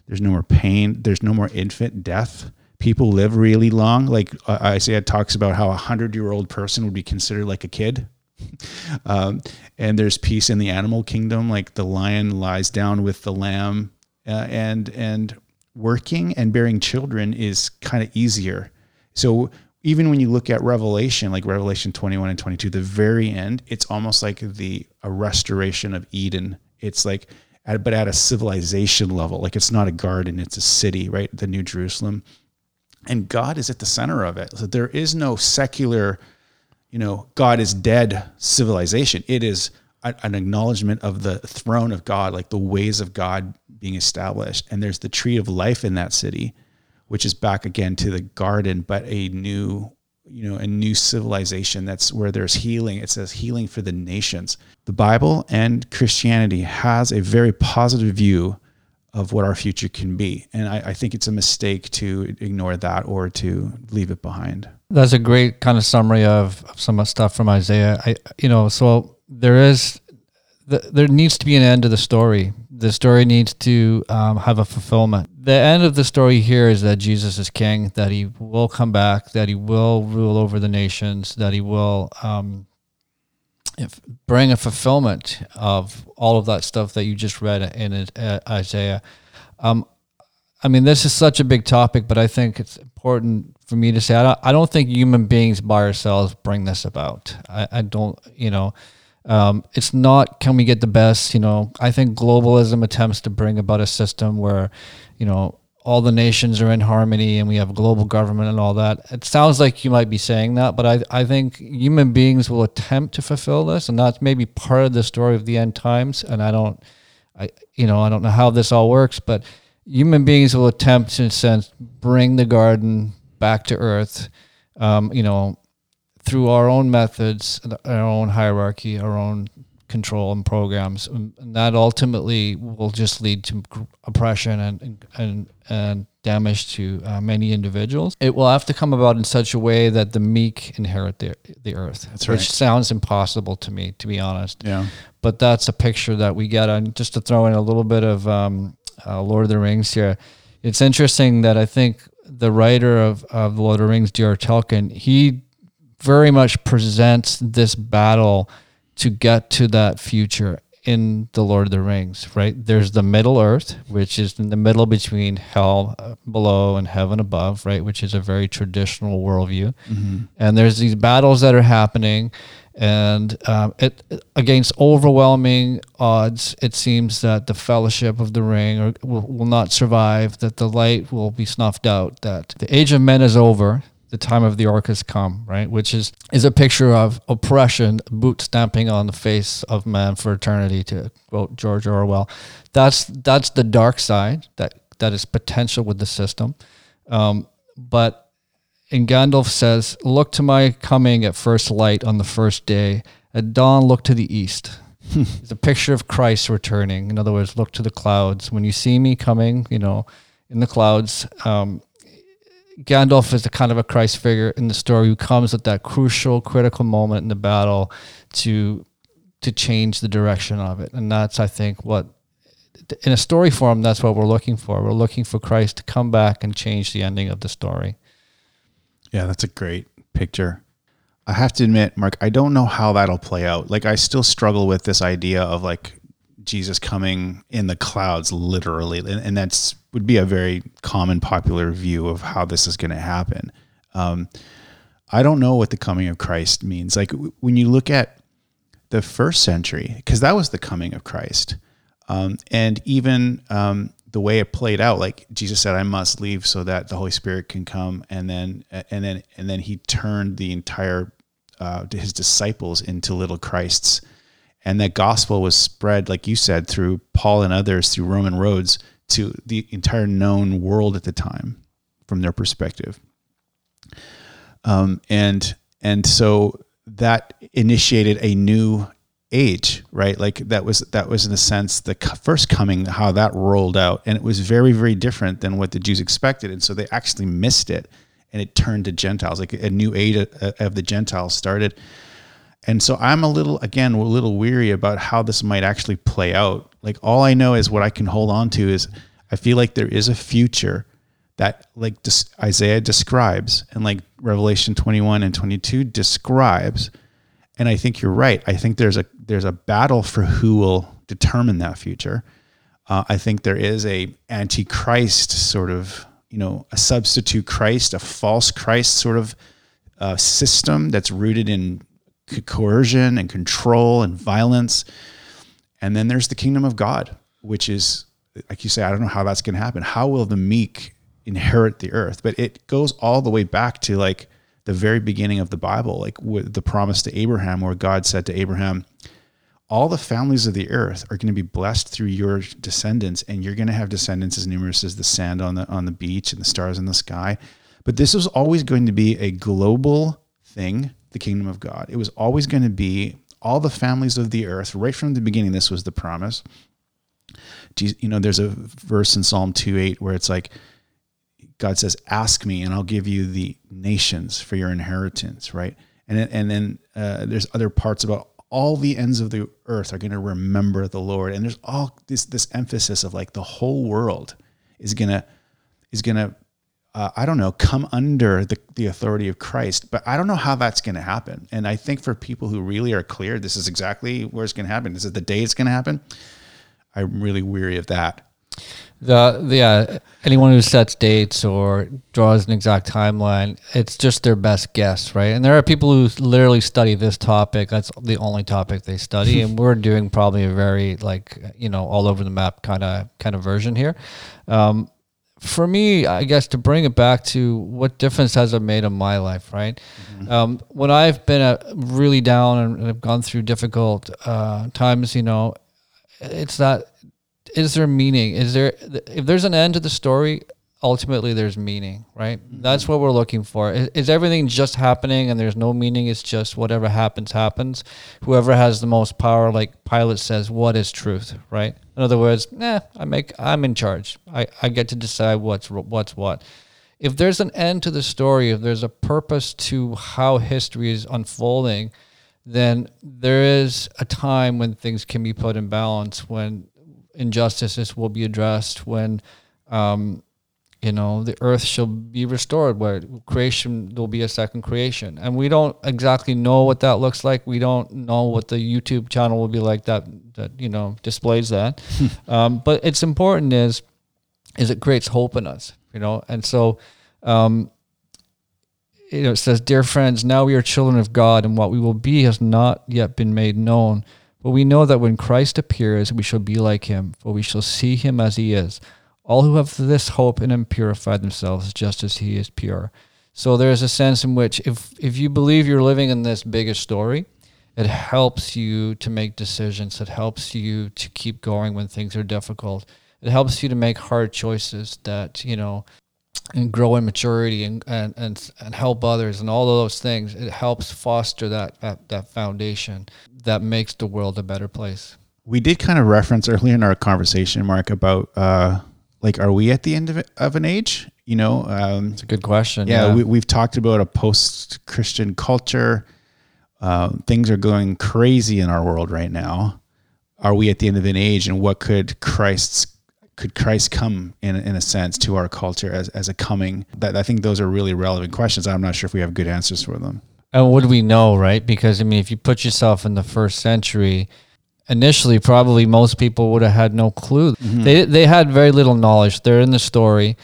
there's no more pain, there's no more infant death people live really long. Like uh, Isaiah talks about how a hundred year old person would be considered like a kid. um, and there's peace in the animal kingdom. Like the lion lies down with the lamb, uh, and and working and bearing children is kind of easier. So even when you look at Revelation, like Revelation 21 and 22, the very end, it's almost like the a restoration of Eden. It's like, but at a civilization level, like it's not a garden, it's a city, right? The New Jerusalem and God is at the center of it. So there is no secular, you know, God is dead civilization. It is an acknowledgement of the throne of God, like the ways of God being established. And there's the tree of life in that city, which is back again to the garden, but a new, you know, a new civilization. That's where there's healing. It says healing for the nations. The Bible and Christianity has a very positive view of what our future can be. And I, I, think it's a mistake to ignore that or to leave it behind. That's a great kind of summary of, of some stuff from Isaiah. I, you know, so there is, the, there needs to be an end to the story. the story needs to um, have a fulfillment. The end of the story here is that Jesus is king, that he will come back, that he will rule over the nations, that he will um, bring a fulfillment of all of that stuff that you just read in uh, Isaiah. Um, I mean, this is such a big topic, but I think it's important for me to say I don't, I don't think human beings by ourselves bring this about. I, I don't, you know, um, it's not can we get the best, you know. I think globalism attempts to bring about a system where, you know, all the nations are in harmony and we have global government and all that. It sounds like you might be saying that, but I, I think human beings will attempt to fulfill this, and that's maybe part of the story of the end times. And I don't, I you know, I don't know how this all works, but human beings will attempt, in a sense, bring the garden back to earth. Um, you know, through our own methods, our own hierarchy, our own control and programs, and that ultimately will just lead to oppression and and and damage to uh, many individuals. It will have to come about in such a way that the meek inherit the the earth. That's right. Which sounds impossible to me, to be honest. Yeah. But that's a picture that we get. And just to throw in a little bit of um, uh, Lord of the Rings here, it's interesting that I think the writer of, of Lord of the Rings, J.R. Tolkien, he very much presents this battle to get to that future in the Lord of the Rings, right? There's the Middle Earth, which is in the middle between hell uh, below and heaven above, right? Which is a very traditional worldview. Mm-hmm. And there's these battles that are happening, and um, it against overwhelming odds, it seems that the Fellowship of the Ring or, will, will not survive. That the light will be snuffed out. That the age of men is over the time of the orc has come, right? Which is is a picture of oppression, boot stamping on the face of man for eternity, to quote George Orwell. That's that's the dark side that that is potential with the system. Um, but and Gandalf says, "Look to my coming at first light on the first day. At dawn, look to the east." it's a picture of Christ returning. In other words, look to the clouds. When you see me coming, you know, in the clouds, um, Gandalf is the kind of a Christ figure in the story who comes at that crucial, critical moment in the battle to to change the direction of it, and that's I think what in a story form that's what we're looking for. We're looking for Christ to come back and change the ending of the story. Yeah, that's a great picture. I have to admit, Mark, I don't know how that'll play out. Like, I still struggle with this idea of like Jesus coming in the clouds, literally, and, and that's would be a very common, popular view of how this is going to happen. Um, I don't know what the coming of Christ means. Like w- when you look at the first century, because that was the coming of Christ, um, and even um, the way it played out, like Jesus said, "I must leave so that the Holy Spirit can come," and then and then and then he turned the entire uh, his disciples into little Christs and that gospel was spread, like you said, through Paul and others through Roman roads to the entire known world at the time, from their perspective. Um, and and so that initiated a new age, right? Like that was that was in a sense the first coming, how that rolled out, and it was very very different than what the Jews expected, and so they actually missed it, and it turned to Gentiles, like a new age of the Gentiles started and so I'm a little, again, a little weary about how this might actually play out. Like all I know is what I can hold on to is I feel like there is a future that like Isaiah describes and like Revelation 21 and 22 describes. And I think you're right. I think there's a there's a battle for who will determine that future. Uh, I think there is a antichrist sort of you know a substitute Christ, a false Christ sort of uh, system that's rooted in coercion and control and violence. And then there's the kingdom of God, which is, like you say, I don't know how that's going to happen. How will the meek inherit the earth? But it goes all the way back to like the very beginning of the Bible, like with the promise to Abraham, where God said to Abraham, all the families of the earth are going to be blessed through your descendants, and you're going to have descendants as numerous as the sand on the on the beach and the stars in the sky. But this was always going to be a global thing the kingdom of God. It was always going to be all the families of the earth, right from the beginning. This was the promise. You know, there's a verse in Psalm 2 8 where it's like, God says, Ask me, and I'll give you the nations for your inheritance, right? And, and then uh, there's other parts about all the ends of the earth are going to remember the Lord. And there's all this this emphasis of like the whole world is gonna is gonna uh, I don't know come under the the authority of Christ. But I don't know how that's going to happen. And I think for people who really are clear, this is exactly where it's going to happen. This is the day it's going to happen. I'm really weary of that. The, the yeah, anyone who sets dates or draws an exact timeline, it's just their best guess, right? And there are people who literally study this topic. That's the only topic they study, and we're doing probably a very like you know all over the map kind of kind of version here. Um, for me, I guess to bring it back to what difference has it made in my life, right? Mm-hmm. Um, when I've been uh, really down and I've gone through difficult uh, times, you know, it's that is there meaning? Is there if there's an end to the story, ultimately there's meaning, right? Mm-hmm. That's what we're looking for. Is, is, everything just happening and there's no meaning? It's just whatever happens happens. Whoever has the most power, like Pilate says, what is truth, right? In other words, nah, I make I'm in charge. I, I get to decide what's what's what. If there's an end to the story, if there's a purpose to how history is unfolding, then there is a time when things can be put in balance, when injustices will be addressed, when um, you know the earth shall be restored, where creation there will be a second creation, and we don't exactly know what that looks like. We don't know what the YouTube channel will be like that that you know displays that. um, but it's important is is it creates hope in us, you know, and so. Um, you know, it says, Dear friends, now we are children of God, and what we will be has not yet been made known. But we know that when Christ appears, we shall be like him, for we shall see him as he is. All who have this hope in him purify themselves just as he is pure. So there's a sense in which if, if you believe you're living in this bigger story, it helps you to make decisions. It helps you to keep going when things are difficult. It helps you to make hard choices that, you know, and grow in maturity and, and, and, and help others and all of those things. It helps foster that, that, that foundation that makes the world a better place. We did kind of reference earlier in our conversation, Mark, about uh, like, are we at the end of, it, of an age? You know, um, it's a good question. Yeah, yeah. We, have talked about a post Christian culture. Uh, things are going crazy in our world right now. Are we at the end of an age, and what could Christ's could Christ come in in a sense to our culture as, as a coming? That I think those are really relevant questions. I'm not sure if we have good answers for them. And what do we know, right? Because I mean, if you put yourself in the first century, initially probably most people would have had no clue. Mm-hmm. They they had very little knowledge. They're in the story,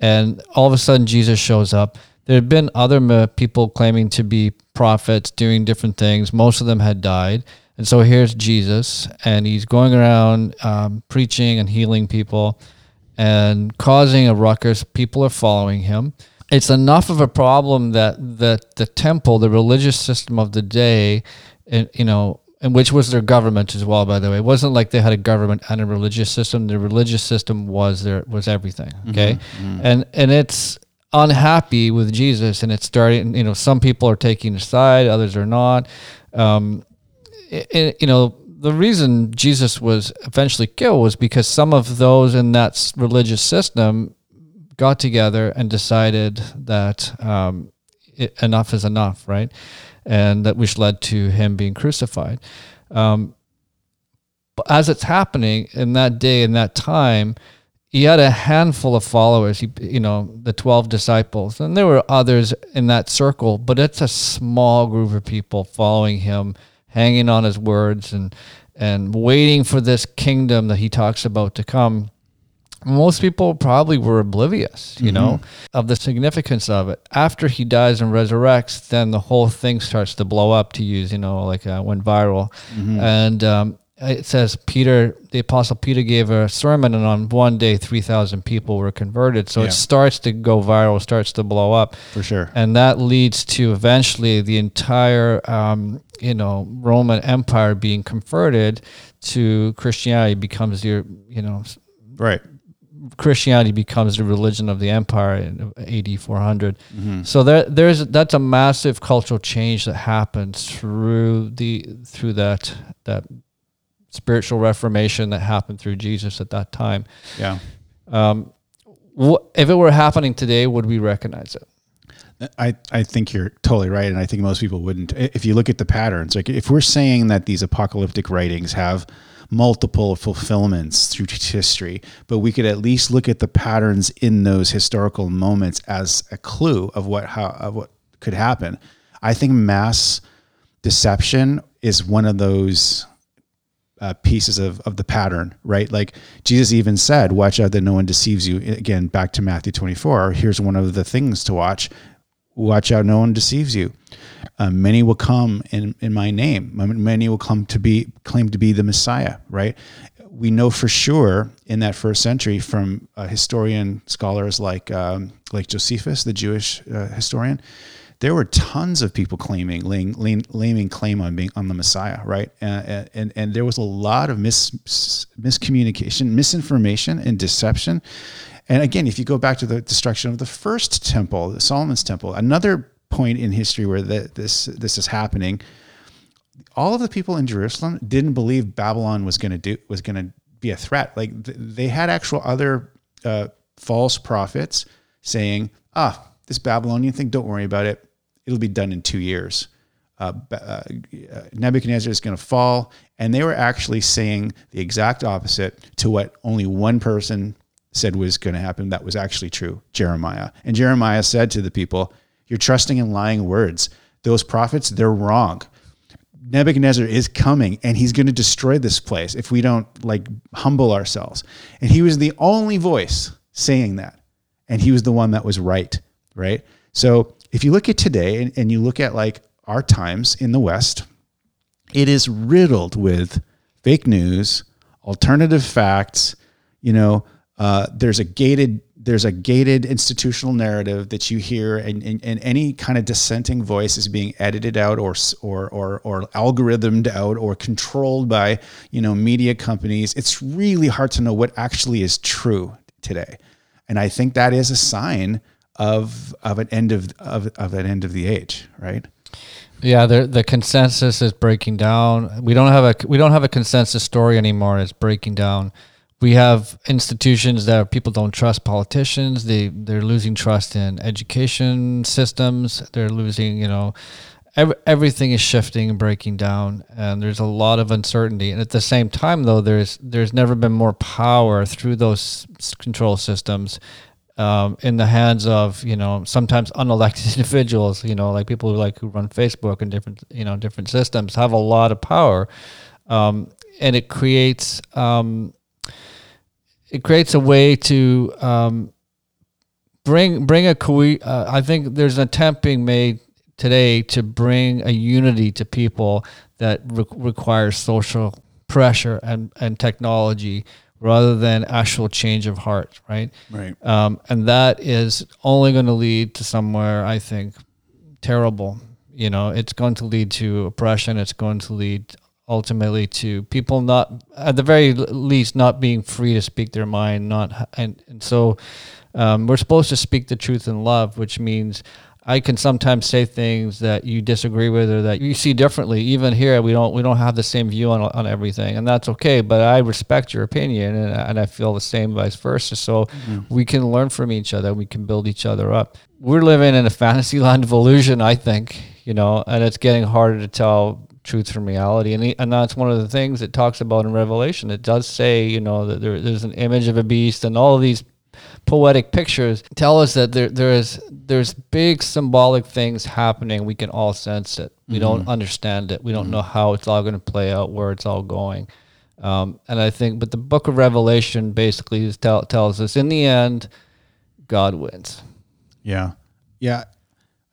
and all of a sudden Jesus shows up. There had been other people claiming to be prophets doing different things. Most of them had died. And so here's Jesus, and he's going around um, preaching and healing people and causing a ruckus. People are following him. It's enough of a problem that, that the temple, the religious system of the day, you know, and which was their government as well, by the way. It wasn't like they had a government and a religious system. The religious system was their was everything. Mm-hmm, okay, mm-hmm. and and it's unhappy with Jesus, and it's starting. You know, some people are taking a side, others are not. Um, it, you know, the reason Jesus was eventually killed was because some of those in that religious system got together and decided that um, it, enough is enough, right? And that which led to him being crucified. Um, but as it's happening in that day, in that time, he had a handful of followers. He, you know, the twelve disciples, and there were others in that circle, but it's a small group of people following him hanging on his words and and waiting for this kingdom that he talks about to come most people probably were oblivious, you mm-hmm. know, of the significance of it. After he dies and resurrects, then the whole thing starts to blow up. To use, you know, like uh, went viral, mm-hmm. and um, it says Peter, the apostle Peter, gave a sermon, and on one day, three thousand people were converted. So yeah. it starts to go viral, starts to blow up for sure, and that leads to eventually the entire um, you know Roman Empire being converted to Christianity becomes your you know right Christianity becomes the religion of the empire in AD 400. Mm-hmm. So there, there's that's a massive cultural change that happens through the through that that spiritual reformation that happened through Jesus at that time. Yeah. Um, wh- if it were happening today, would we recognize it? I, I think you're totally right. And I think most people wouldn't. If you look at the patterns, like if we're saying that these apocalyptic writings have multiple fulfillments through history, but we could at least look at the patterns in those historical moments as a clue of what how of what could happen. I think mass deception is one of those uh, pieces of, of the pattern, right? Like Jesus even said, watch out that no one deceives you. Again, back to Matthew 24. Here's one of the things to watch. Watch out, no one deceives you. Uh, many will come in, in my name. Many will come to be claim to be the Messiah, right? We know for sure in that first century from uh, historian scholars like um, like Josephus, the Jewish uh, historian, there were tons of people claiming laying, laying, claim on being on the Messiah, right? And, and and there was a lot of mis, miscommunication, misinformation, and deception. And again, if you go back to the destruction of the first temple, Solomon's temple, another point in history where the, this this is happening, all of the people in Jerusalem didn't believe Babylon was going to do was going to be a threat. Like th- they had actual other uh, false prophets saying, "Ah, this Babylonian thing, don't worry about it. It'll be done in two years. Uh, uh, Nebuchadnezzar is going to fall. And they were actually saying the exact opposite to what only one person said was going to happen. That was actually true Jeremiah. And Jeremiah said to the people, You're trusting in lying words. Those prophets, they're wrong. Nebuchadnezzar is coming and he's going to destroy this place if we don't like humble ourselves. And he was the only voice saying that. And he was the one that was right right? So if you look at today and, and you look at like our times in the West, it is riddled with fake news, alternative facts. You know, uh, there's a gated there's a gated institutional narrative that you hear, and, and, and, any kind of dissenting voice is being edited out or or or or algorithmed out or controlled by you know media companies. It's really hard to know what actually is true today, and I think that is a sign of of an end of of, of an end of the age, right? Yeah, the the consensus is breaking down. We don't have a we don't have a consensus story anymore. It's breaking down. We have institutions that people don't trust politicians. They they're losing trust in education systems. They're losing, you know, every, everything is shifting and breaking down, and there's a lot of uncertainty. And at the same time, though, there's there's never been more power through those control systems um, in the hands of you know sometimes unelected individuals you know like people who like who run facebook and different you know different systems have a lot of power um, and it creates um, it creates a way to um, bring bring a uh, I think there's an attempt being made today to bring a unity to people that re- requires social pressure and and technology rather than actual change of heart, right? Right. Um, and that is only going to lead to somewhere, I think, terrible. You know, it's going to lead to oppression. It's going to lead ultimately to people not, at the very least, not being free to speak their mind. Not and and so um, we're supposed to speak the truth in love, which means I can sometimes say things that you disagree with or that you see differently. Even here, we don't we don't have the same view on on everything, and that's okay. But I respect your opinion, and, and I feel the same vice versa. So mm-hmm. we can learn from each other. We can build each other up. We're living in a fantasy land of illusion, I think. You know, and it's getting harder to tell truth from reality, and and that's one of the things it talks about in Revelation. It does say, you know, that there, there's an image of a beast, and all of these poetic pictures tell us that there there is there's big symbolic things happening. We can all sense it. We mm-hmm. don't understand it. We don't mm-hmm. know how it's all going to play out, where it's all going. Um, and I think, but the Book of Revelation basically tell, tells us in the end, God wins. Yeah, yeah,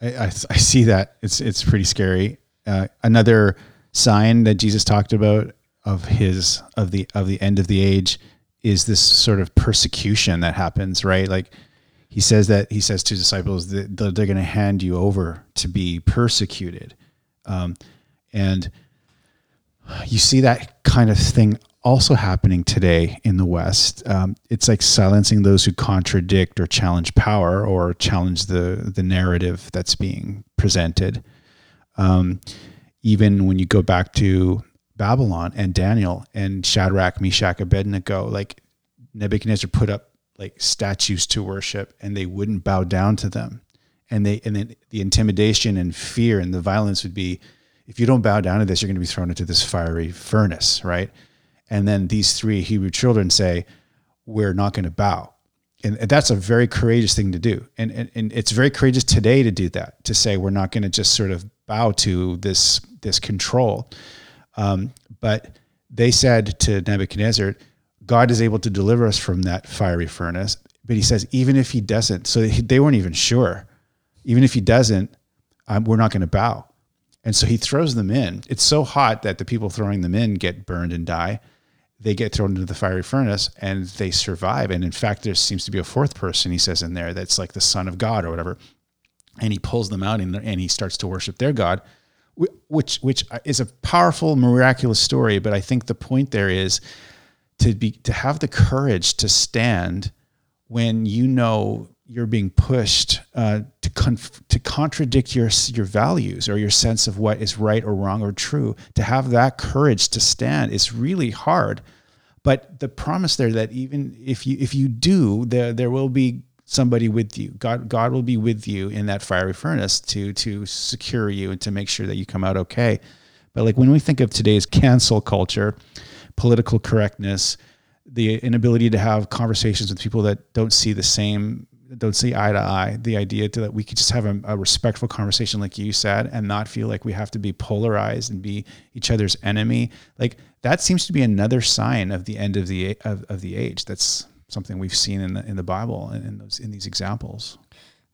I, I, I see that. It's it's pretty scary. Uh, another sign that Jesus talked about of his of the of the end of the age is this sort of persecution that happens, right? Like he says that he says to disciples that they're going to hand you over to be persecuted, um, and you see that kind of thing also happening today in the West. Um, it's like silencing those who contradict or challenge power or challenge the the narrative that's being presented. Um, even when you go back to Babylon and Daniel and Shadrach, Meshach, Abednego, like Nebuchadnezzar put up like statues to worship and they wouldn't bow down to them. and they and then the intimidation and fear and the violence would be if you don't bow down to this you're going to be thrown into this fiery furnace right? And then these three hebrew children say we're not going to bow. And that's a very courageous thing to do. And, and and it's very courageous today to do that to say we're not going to just sort of bow to this this control um, but they said to nebuchadnezzar god is able to deliver us from that fiery furnace but he says even if he doesn't so they weren't even sure even if he doesn't, um, we're not going to bow. And so he throws them in. It's so hot that the people throwing them in get burned and die. They get thrown into the fiery furnace and they survive. And in fact, there seems to be a fourth person, he says in there, that's like the son of God or whatever. And he pulls them out and, and he starts to worship their God, which, which is a powerful, miraculous story. But I think the point there is to be, to have the courage to stand when you know you're being pushed uh, to conf- to contradict your your values or your sense of what is right or wrong or true. To have that courage to stand is really hard, but the promise there that even if you if you do, there there will be somebody with you. God God will be with you in that fiery furnace to to secure you and to make sure that you come out okay. But like when we think of today's cancel culture, political correctness, the inability to have conversations with people that don't see the same don't see eye to eye. The idea to, that we could just have a, a, respectful conversation, like you said, and not feel like we have to be polarized and be each other's enemy. Like that seems to be another sign of the end of the of, of the age. That's something we've seen in the in the Bible and in those in these examples.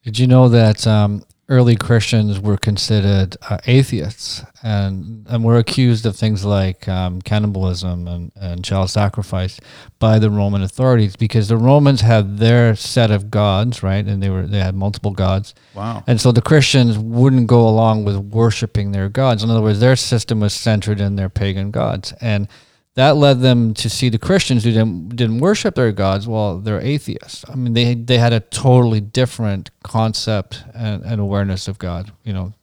Did you know that um, early Christians were considered uh, atheists and, and were accused of things like um, cannibalism and, and child sacrifice by the Roman authorities because the Romans had their set of gods, right? And they were they had multiple gods. Wow. And so the Christians wouldn't go along with worshiping their gods. In other words, their system was centered in their pagan gods. And that led them to see the Christians who didn't didn't worship their gods. Well, they're atheists. I mean, they they had a totally different concept and, and awareness of God. You know,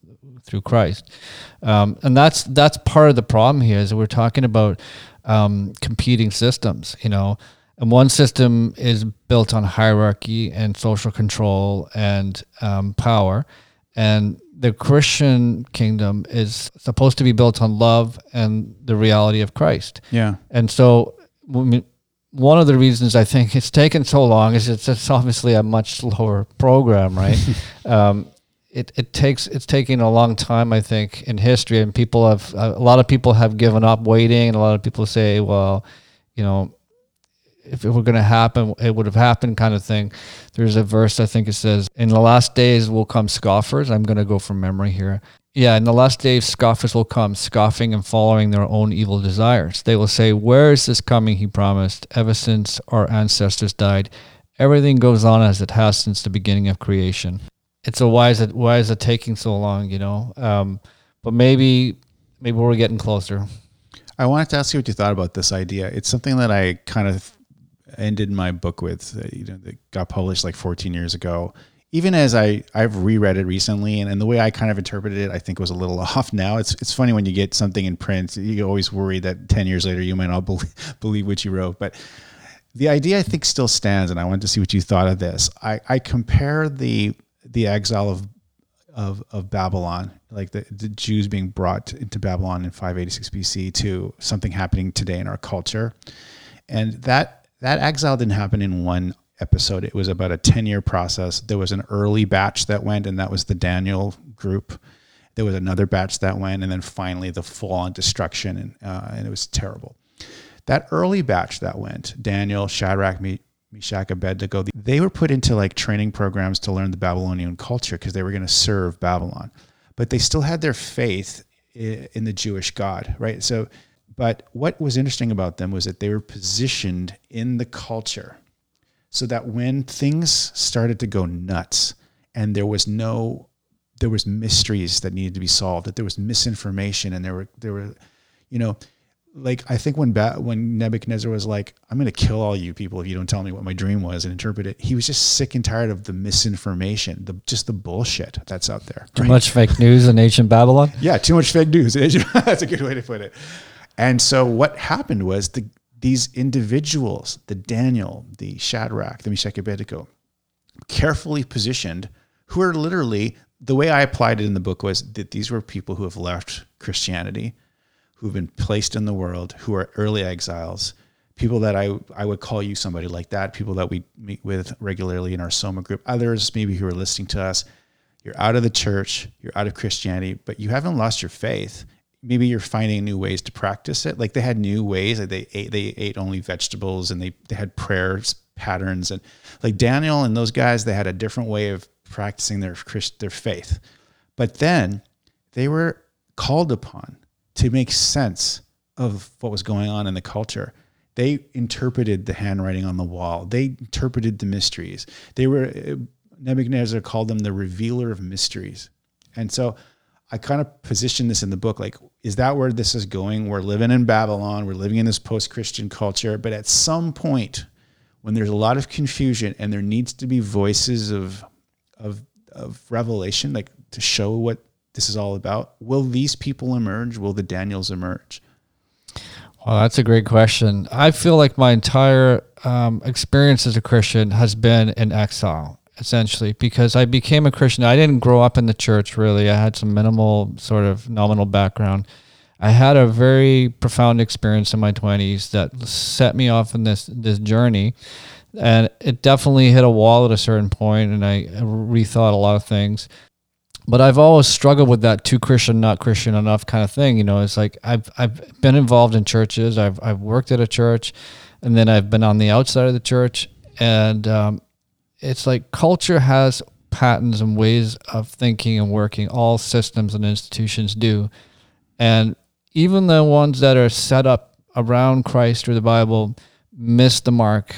through Christ, um, and that's that's part of the problem here. Is we're talking about um, competing systems. You know, and one system is built on hierarchy and social control and um, power, and the Christian kingdom is supposed to be built on love and the reality of Christ. Yeah. And so one of the reasons I think it's taken so long is it's, it's obviously a much slower program, right? um, it, it takes it's taking a long time I think in history and people have a lot of people have given up waiting and a lot of people say well you know if it were going to happen, it would have happened, kind of thing. There's a verse, I think it says, In the last days will come scoffers. I'm going to go from memory here. Yeah, in the last days, scoffers will come, scoffing and following their own evil desires. They will say, Where is this coming he promised? Ever since our ancestors died, everything goes on as it has since the beginning of creation. It's a why is it why is it taking so long, you know? Um, but maybe maybe we're getting closer. I wanted to ask you what you thought about this idea. It's something that I kind of ended my book with, uh, you know, that got published like 14 years ago. Even as I I've reread it recently, and, and the way I kind of interpreted it, I think was a little off. Now it's it's funny when you get something in print, you always worry that 10 years later you might not believe, believe what you wrote, but the idea I think still stands, and I wanted to see what you thought of this. I, I compare the the exile of of of Babylon, like the, the Jews being brought into Babylon in 586 BC, to something happening today in our culture, and that that exile didn't happen in one episode. It was about a 10 year process. There was an early batch that went, and that was the Daniel group. There was another batch that went, and then finally the full on destruction, and, uh, and it was terrible. That early batch that went, Daniel, Shadrach, Meshach, Abednego, they were put into like training programs to learn the Babylonian culture because they were going to serve Babylon. But they still had their faith in the Jewish God, right? So but what was interesting about them was that they were positioned in the culture so that when things started to go nuts and there was no there was mysteries that needed to be solved that there was misinformation and there were there were you know like I think when ba- when Nebuchadnezzar was like, "I'm going to kill all you people if you don't tell me what my dream was and interpret it," he was just sick and tired of the misinformation, the just the bullshit that's out there. Too right? much fake news in ancient Babylon. Yeah, too much fake news. that's a good way to put it. And so what happened was the, these individuals, the Daniel, the Shadrach, the Meshach Abednego, carefully positioned who are literally the way I applied it in the book was that these were people who have left Christianity, who've been placed in the world, who are early exiles, people that I I would call you somebody like that, people that we meet with regularly in our Soma group, others maybe who are listening to us. You're out of the church, you're out of Christianity, but you haven't lost your faith. Maybe you're finding new ways to practice it. Like they had new ways. Like they ate they ate only vegetables and they they had prayers patterns and like Daniel and those guys they had a different way of practicing their their faith. But then they were called upon to make sense of what was going on in the culture. They interpreted the handwriting on the wall. They interpreted the mysteries. They were uh, Nebuchadnezzar called them the revealer of mysteries. And so I kind of position this in the book like, is that where this is going? We're living in Babylon, we're living in this post Christian culture, but at some point, when there's a lot of confusion and there needs to be voices of, of, of revelation, like to show what this is all about, will these people emerge? Will the Daniels emerge? Well, that's a great question. I feel like my entire um, experience as a Christian has been in exile essentially because I became a Christian. I didn't grow up in the church really. I had some minimal sort of nominal background. I had a very profound experience in my 20s that set me off in this this journey and it definitely hit a wall at a certain point and I rethought a lot of things. But I've always struggled with that too Christian not Christian enough kind of thing, you know, it's like I've I've been involved in churches. I've I've worked at a church and then I've been on the outside of the church and um, it's like culture has patterns and ways of thinking and working. All systems and institutions do, and even the ones that are set up around Christ or the Bible miss the mark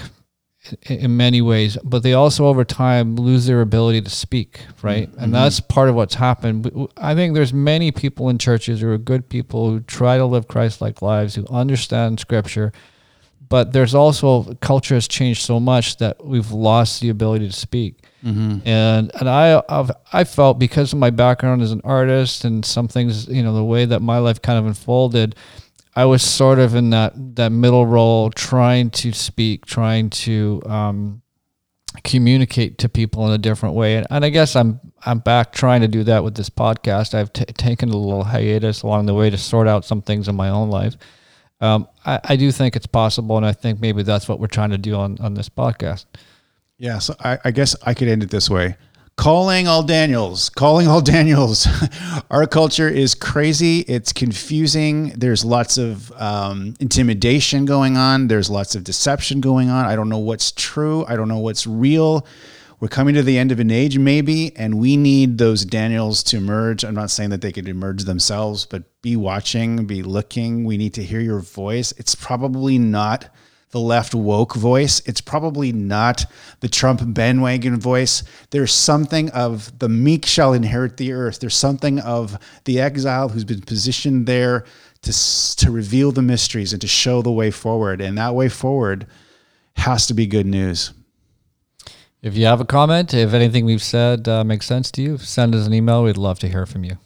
in many ways, but they also over time lose their ability to speak, right? Mm-hmm. And that's part of what's happened. I think there's many people in churches who are good people who try to live Christ-like lives, who understand Scripture, but there's also culture has changed so much that we've lost the ability to speak. Mm-hmm. And and I I've, I felt because of my background as an artist and some things you know the way that my life kind of unfolded, I was sort of in that that middle role, trying to speak, trying to um, communicate to people in a different way. And, and I guess I'm I'm back trying to do that with this podcast. I've t- taken a little hiatus along the way to sort out some things in my own life um, I, I, do think it's possible, and I think maybe that's what we're trying to do on on this podcast. Yeah, so I, I guess I could end it this way: calling all Daniels, calling all Daniels. Our culture is crazy. It's confusing. There's lots of um, intimidation going on. There's lots of deception going on. I don't know what's true. I don't know what's real we're coming to the end of an age maybe and we need those daniels to emerge. I'm not saying that they could emerge themselves but be watching be looking. We need to hear your voice. It's probably not the left woke voice. It's probably not the trump bandwagon voice. There's something of the meek shall inherit the earth. There's something of the exile who's been positioned there to, to reveal the mysteries and to show the way forward. And that way forward has to be good news if you have a comment, if anything we've said uh, makes sense to you, send us an email. We'd love to hear from you.